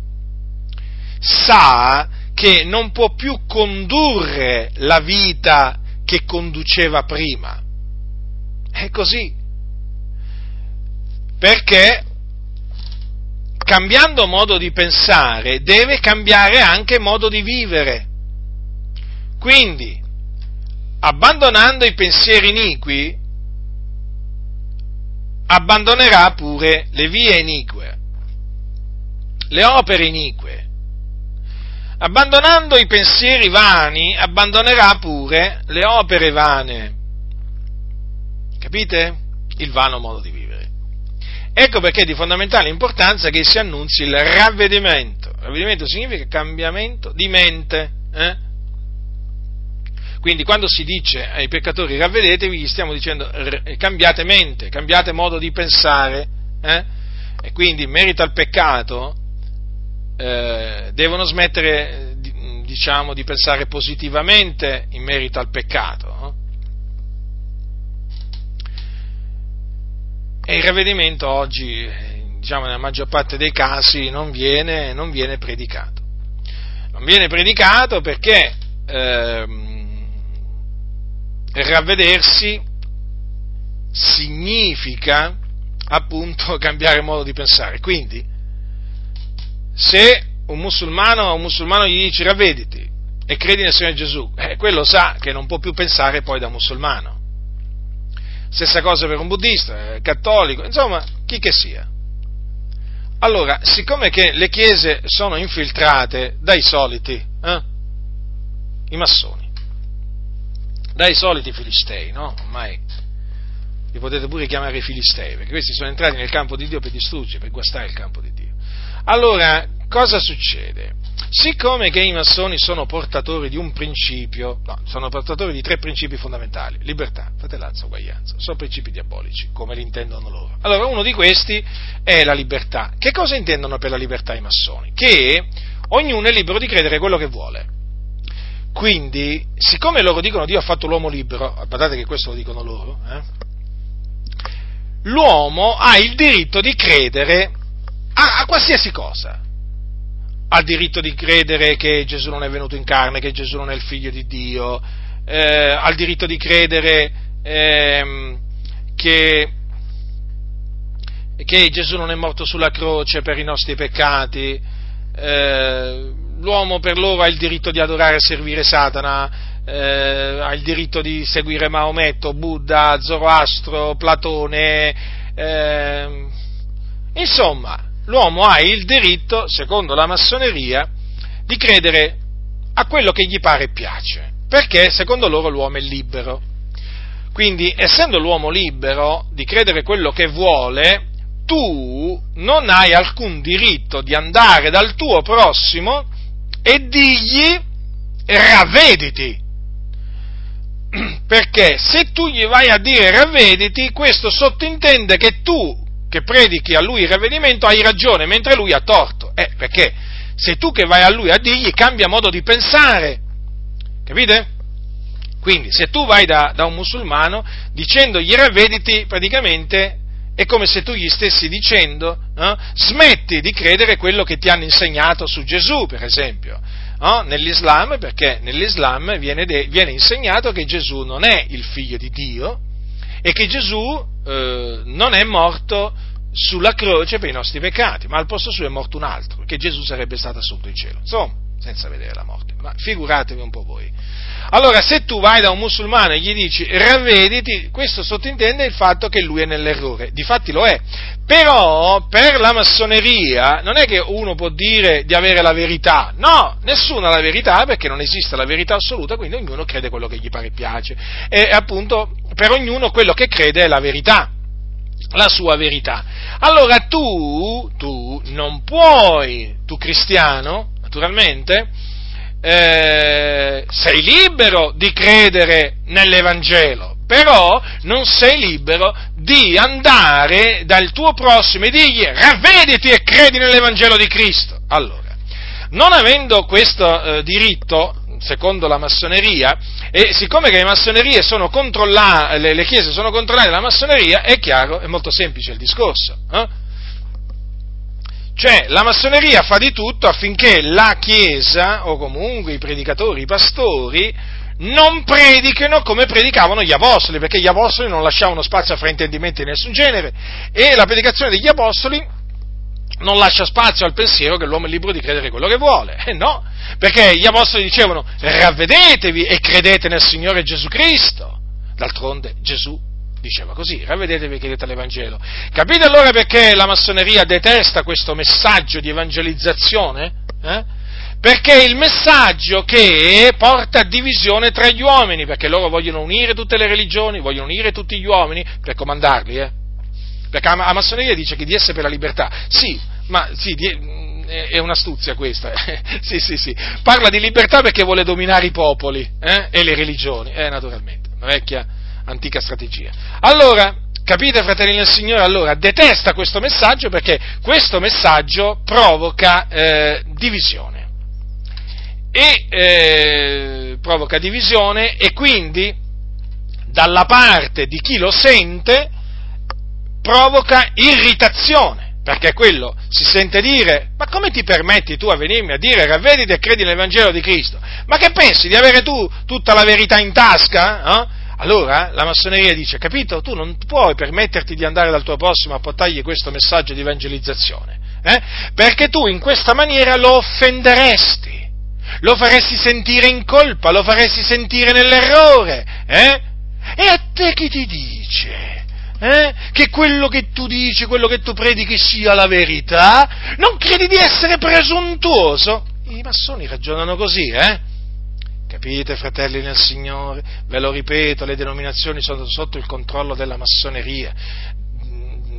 sa che non può più condurre la vita che conduceva prima. È così. Perché cambiando modo di pensare, deve cambiare anche modo di vivere. Quindi, abbandonando i pensieri iniqui, abbandonerà pure le vie inique, le opere inique. Abbandonando i pensieri vani, abbandonerà pure le opere vane. Capite? Il vano modo di vivere. Ecco perché è di fondamentale importanza che si annunzi il ravvedimento. Ravvedimento significa cambiamento di mente. Eh? Quindi quando si dice ai peccatori ravvedetevi, gli stiamo dicendo cambiate mente, cambiate modo di pensare. Eh? E quindi in merito al peccato eh, devono smettere diciamo, di pensare positivamente in merito al peccato. E il ravvedimento oggi, diciamo nella maggior parte dei casi, non viene, non viene predicato. Non viene predicato perché ehm, ravvedersi significa appunto *laughs* cambiare modo di pensare. Quindi, se un musulmano a un musulmano gli dice ravvediti e credi nel Signore Gesù, eh, quello sa che non può più pensare poi da musulmano. Stessa cosa per un buddista, eh, cattolico, insomma, chi che sia. Allora, siccome che le chiese sono infiltrate dai soliti, eh, i massoni, dai soliti filistei, no? Ormai li potete pure chiamare filistei, perché questi sono entrati nel campo di Dio per distruggere, per guastare il campo di Dio. Allora, cosa succede? Siccome che i massoni sono portatori di un principio, no, sono portatori di tre principi fondamentali, libertà, fratellanza, uguaglianza, sono principi diabolici, come li intendono loro. Allora, uno di questi è la libertà. Che cosa intendono per la libertà i massoni? Che ognuno è libero di credere quello che vuole. Quindi, siccome loro dicono Dio ha fatto l'uomo libero, guardate che questo lo dicono loro, eh, l'uomo ha il diritto di credere a, a qualsiasi cosa. Ha diritto di credere che Gesù non è venuto in carne, che Gesù non è il figlio di Dio, eh, ha il diritto di credere eh, che, che, Gesù non è morto sulla croce per i nostri peccati, eh, l'uomo per loro ha il diritto di adorare e servire Satana, eh, ha il diritto di seguire Maometto, Buddha, Zoroastro, Platone, eh, insomma, l'uomo ha il diritto, secondo la massoneria, di credere a quello che gli pare e piace, perché secondo loro l'uomo è libero. Quindi, essendo l'uomo libero di credere quello che vuole, tu non hai alcun diritto di andare dal tuo prossimo e digli ravvediti. Perché se tu gli vai a dire ravvediti, questo sottintende che tu, che predichi a lui il ravvedimento, hai ragione, mentre lui ha torto. Eh, perché sei tu che vai a lui a dirgli cambia modo di pensare. Capite? Quindi, se tu vai da, da un musulmano dicendogli ravvediti, praticamente è come se tu gli stessi dicendo eh, smetti di credere quello che ti hanno insegnato su Gesù, per esempio, no? nell'Islam, perché nell'Islam viene, de- viene, insegnato che Gesù non è il figlio di Dio e che Gesù eh, non è morto sulla croce per i nostri peccati, ma al posto suo è morto un altro, che Gesù sarebbe stato assunto in cielo, insomma, senza vedere la morte, ma figuratevi un po' voi. Allora, se tu vai da un musulmano e gli dici ravvediti, questo sottintende il fatto che lui è nell'errore. Difatti lo è. Però, per la massoneria, non è che uno può dire di avere la verità. No, nessuno ha la verità perché non esiste la verità assoluta, quindi ognuno crede quello che gli pare e piace. E appunto, per ognuno quello che crede è la verità la sua verità. Allora tu, tu non puoi, tu cristiano, naturalmente, eh, sei libero di credere nell'Evangelo, però non sei libero di andare dal tuo prossimo e dirgli ravvediti e credi nell'Evangelo di Cristo. Allora, non avendo questo eh, diritto, secondo la massoneria, e siccome le massonerie sono controllate, le, le chiese sono controllate dalla massoneria, è chiaro, è molto semplice il discorso. Eh? Cioè, la massoneria fa di tutto affinché la Chiesa, o comunque i predicatori, i pastori, non predichino come predicavano gli apostoli, perché gli apostoli non lasciavano spazio a fraintendimenti di nessun genere, e la predicazione degli apostoli non lascia spazio al pensiero che l'uomo è libero di credere quello che vuole. Eh no, perché gli apostoli dicevano ravvedetevi e credete nel Signore Gesù Cristo. D'altronde Gesù diceva così, ravvedetevi e chiedete l'Evangelo. Capite allora perché la massoneria detesta questo messaggio di evangelizzazione? Eh? Perché è il messaggio che porta a divisione tra gli uomini, perché loro vogliono unire tutte le religioni, vogliono unire tutti gli uomini per comandarli, eh? Perché la massoneria dice che di essere per la libertà. Sì, ma sì, è un'astuzia questa. *laughs* sì, sì, sì. Parla di libertà perché vuole dominare i popoli eh? e le religioni, eh, naturalmente. Una vecchia antica strategia. Allora, capite fratelli del Signore? Allora, detesta questo messaggio perché questo messaggio provoca eh, divisione. E eh, provoca divisione e quindi dalla parte di chi lo sente provoca irritazione perché quello si sente dire, ma come ti permetti tu a venirmi a dire ravvediti e credi nell'Evangelo di Cristo? Ma che pensi di avere tu tutta la verità in tasca? Eh? Allora la massoneria dice, capito, tu non puoi permetterti di andare dal tuo prossimo a portargli questo messaggio di evangelizzazione, eh? perché tu in questa maniera lo offenderesti, lo faresti sentire in colpa, lo faresti sentire nell'errore, eh? E a te chi ti dice? Eh? Che quello che tu dici, quello che tu predichi sia la verità? Non credi di essere presuntuoso? I massoni ragionano così, eh? Capite, fratelli nel Signore? Ve lo ripeto, le denominazioni sono sotto il controllo della massoneria,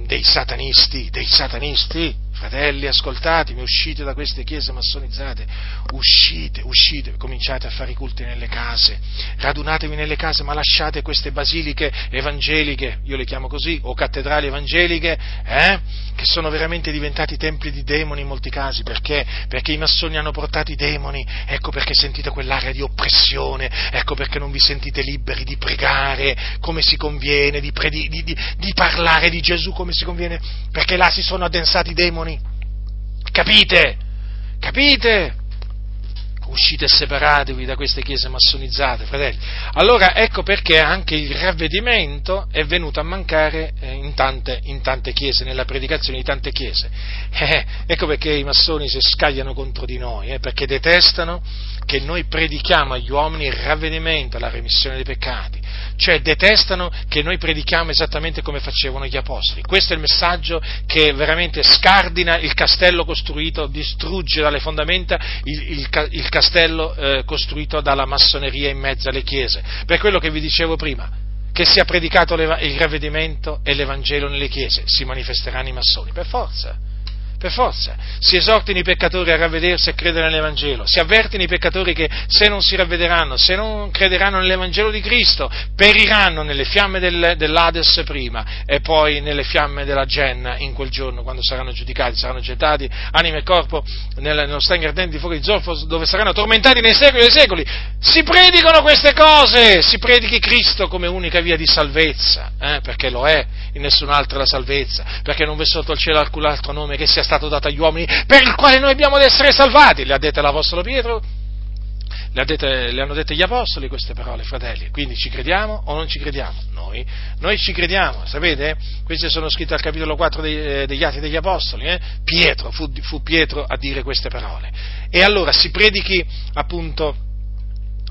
dei satanisti, dei satanisti Fratelli, ascoltatemi, uscite da queste chiese massonizzate, uscite, uscite, cominciate a fare i culti nelle case, radunatevi nelle case, ma lasciate queste basiliche evangeliche, io le chiamo così, o cattedrali evangeliche, eh, che sono veramente diventati templi di demoni in molti casi, perché? Perché i massoni hanno portato i demoni, ecco perché sentite quell'area di oppressione, ecco perché non vi sentite liberi di pregare come si conviene, di, predi- di, di, di parlare di Gesù come si conviene, perché là si sono addensati i demoni Capite? Capite? Uscite e separatevi da queste chiese massonizzate, fratelli. Allora ecco perché anche il ravvedimento è venuto a mancare eh, in tante, in tante chiese, nella predicazione di tante chiese. *laughs* Eh, ecco perché i massoni si scagliano contro di noi, eh, perché detestano che noi predichiamo agli uomini il ravvedimento, la remissione dei peccati, cioè detestano che noi predichiamo esattamente come facevano gli apostoli. Questo è il messaggio che veramente scardina il castello costruito, distrugge dalle fondamenta il, il, il castello eh, costruito dalla massoneria in mezzo alle chiese. Per quello che vi dicevo prima, che sia predicato il ravvedimento e l'Evangelo nelle chiese, si manifesteranno i massoni, per forza per forza, si esortino i peccatori a ravvedersi e credere nell'Evangelo, si avvertino i peccatori che se non si ravvederanno, se non crederanno nell'Evangelo di Cristo, periranno nelle fiamme del, dell'Ades prima e poi nelle fiamme della Genna in quel giorno, quando saranno giudicati, saranno gettati anima e corpo nel, nello stagno ardente di fuoco di zolfo, dove saranno tormentati nei secoli dei secoli. Si predicano queste cose, si predichi Cristo come unica via di salvezza, eh, perché lo è, in nessun'altra la salvezza, perché non v'è sotto il cielo alcun altro nome che sia stato dato agli uomini per il quale noi abbiamo ad essere salvati, le ha dette l'Apostolo Pietro, le, dette, le, hanno dette gli Apostoli queste parole, fratelli, quindi ci crediamo o non ci crediamo? Noi, noi ci crediamo, sapete? Queste sono scritte al capitolo 4 dei, eh, degli Atti degli Apostoli, eh? Pietro, fu, fu Pietro a dire queste parole. E allora si predichi appunto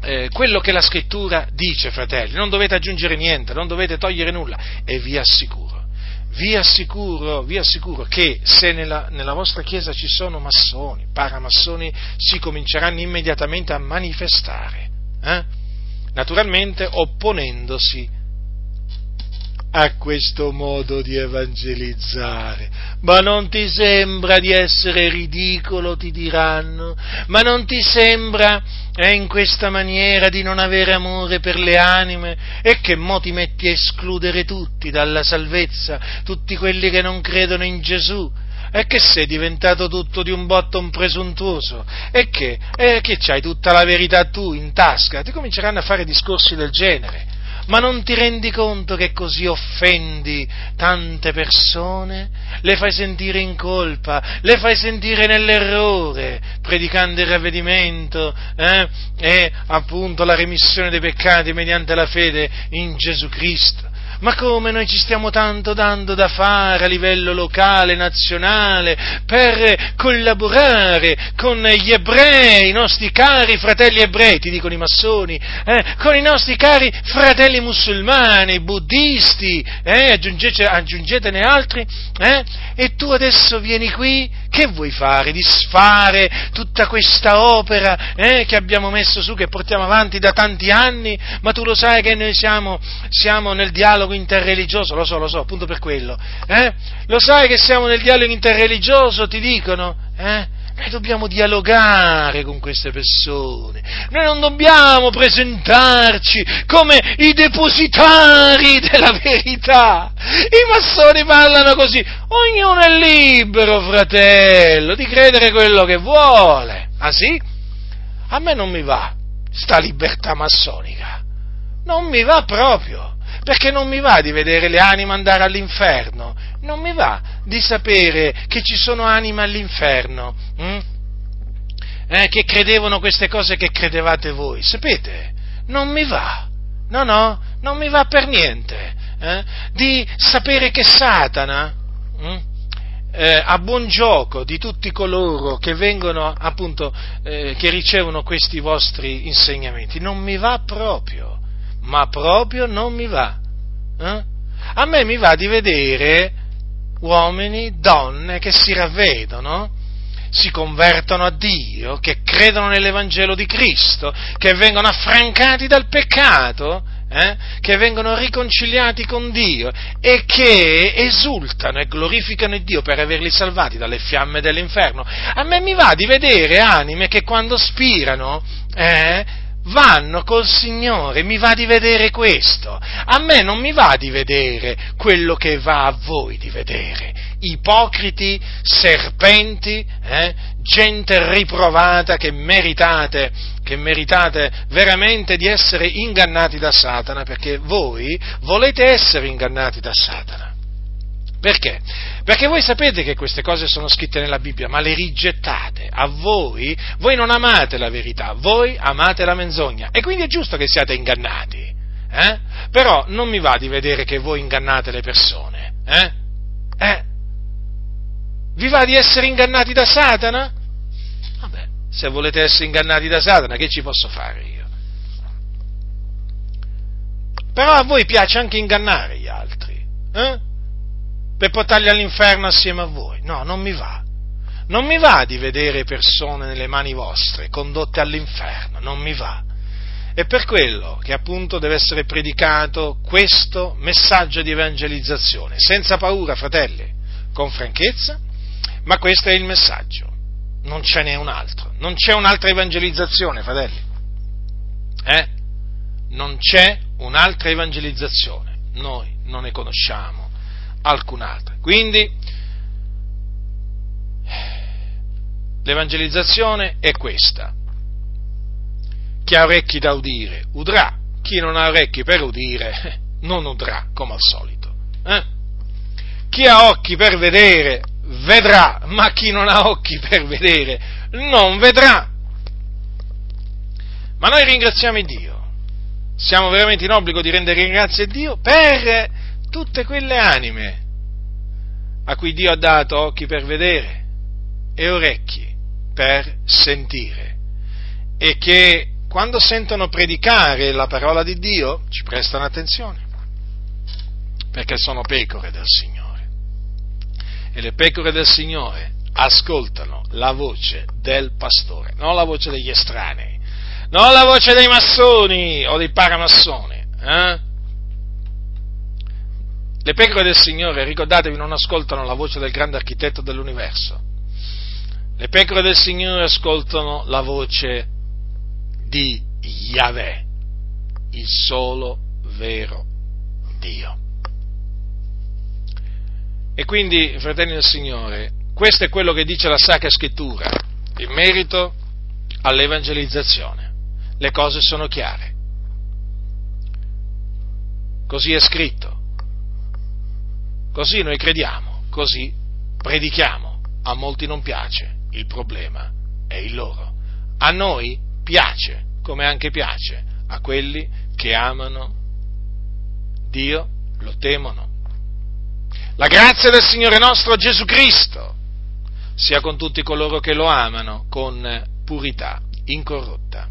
eh, quello che la scrittura dice, fratelli, non dovete aggiungere niente, non dovete togliere nulla e vi assicuro, vi assicuro, vi assicuro che se nella, nella vostra chiesa ci sono massoni, paramassoni, si cominceranno immediatamente a manifestare, eh? naturalmente opponendosi a questo modo di evangelizzare. Ma non ti sembra di essere ridicolo, ti diranno? Ma non ti sembra eh, in questa maniera di non avere amore per le anime? E che mo ti metti a escludere tutti dalla salvezza, tutti quelli che non credono in Gesù? E che sei diventato tutto di un botto un presuntuoso? E che? E che c'hai tutta la verità tu in tasca? Ti cominceranno a fare discorsi del genere ma non ti rendi conto che così offendi tante persone? Le fai sentire in colpa, le fai sentire nell'errore, predicando il ravvedimento eh? e appunto la remissione dei peccati mediante la fede in Gesù Cristo. Ma come noi ci stiamo tanto dando da fare a livello locale, nazionale, per collaborare con gli ebrei, i nostri cari fratelli ebrei, ti dicono i massoni, eh, con i nostri cari fratelli musulmani, buddisti, eh, aggiungete, aggiungetene altri, eh, e tu adesso vieni qui, che vuoi fare? Disfare tutta questa opera eh, che abbiamo messo su, che portiamo avanti da tanti anni, ma tu lo sai che noi siamo, siamo nel dialogo interreligioso, lo so, lo so, appunto per quello. Eh? Lo sai che siamo nel dialogo interreligioso, ti dicono? Eh? Noi dobbiamo dialogare con queste persone, noi non dobbiamo presentarci come i depositari della verità. I massoni parlano così, ognuno è libero, fratello, di credere quello che vuole. Ah sì? A me non mi va sta libertà massonica, non mi va proprio perché non mi va di vedere le anime andare all'inferno, non mi va di sapere che ci sono anime all'inferno, hm? eh, che credevano queste cose che credevate voi, sapete? Non mi va, no, no, non mi va per niente, eh, di sapere che Satana, hm? Eh, a buon gioco di tutti coloro che vengono appunto, eh, che ricevono questi vostri insegnamenti. Non mi va proprio ma proprio non mi va. Eh? A me mi va di vedere uomini, donne che si ravvedono, si convertono a Dio, che credono nell'Evangelo di Cristo, che vengono affrancati dal peccato, eh? che vengono riconciliati con Dio e che esultano e glorificano Dio per averli salvati dalle fiamme dell'inferno. A me mi va di vedere anime che quando spirano eh, vanno col Signore, mi va di vedere questo, a me non mi va di vedere quello che va a voi di vedere, ipocriti, serpenti, eh? gente riprovata che meritate, che meritate veramente di essere ingannati da Satana, perché voi volete essere ingannati da Satana. Perché? Perché voi sapete che queste cose sono scritte nella Bibbia, ma le rigettate. A voi, voi non amate la verità, voi amate la menzogna. E quindi è giusto che siate ingannati. Eh? Però non mi va di vedere che voi ingannate le persone. Eh? Eh? Vi va di essere ingannati da Satana? Vabbè, se volete essere ingannati da Satana, che ci posso fare io? Però a voi piace anche ingannare gli altri, eh? Per portarli all'inferno assieme a voi. No, non mi va. Non mi va di vedere persone nelle mani vostre condotte all'inferno, non mi va. È per quello che appunto deve essere predicato questo messaggio di evangelizzazione, senza paura, fratelli, con franchezza, ma questo è il messaggio. Non ce n'è un altro, non c'è un'altra evangelizzazione, fratelli. Eh? Non c'è un'altra evangelizzazione, noi non ne conosciamo alcun'altra. Quindi l'evangelizzazione è questa. Chi ha orecchi da udire, udrà. Chi non ha orecchi per udire, *laughs* non udrà, come al solito. Eh? Chi ha occhi per vedere, vedrà, ma chi non ha occhi per vedere, non vedrà. Ma noi ringraziamo Dio. Siamo veramente in obbligo di rendere ringrazie a Dio per tutte quelle anime a cui Dio ha dato occhi per vedere e orecchi per sentire e che quando sentono predicare la parola di Dio ci prestano attenzione perché sono pecore del Signore e le pecore del Signore ascoltano la voce del pastore, non la voce degli estranei, non la voce dei massoni o dei paramassoni. Eh? Le pecore del Signore, ricordatevi, non ascoltano la voce del grande architetto dell'universo, le pecore del Signore ascoltano la voce di Yahweh, il solo vero Dio. E quindi, fratelli del Signore, questo è quello che dice la Sacra Scrittura in merito all'evangelizzazione. Le cose sono chiare. Così è scritto. Così noi crediamo, così predichiamo. A molti non piace, il problema è il loro. A noi piace, come anche piace a quelli che amano Dio, lo temono. La grazia del Signore nostro Gesù Cristo sia con tutti coloro che lo amano con purità incorrotta.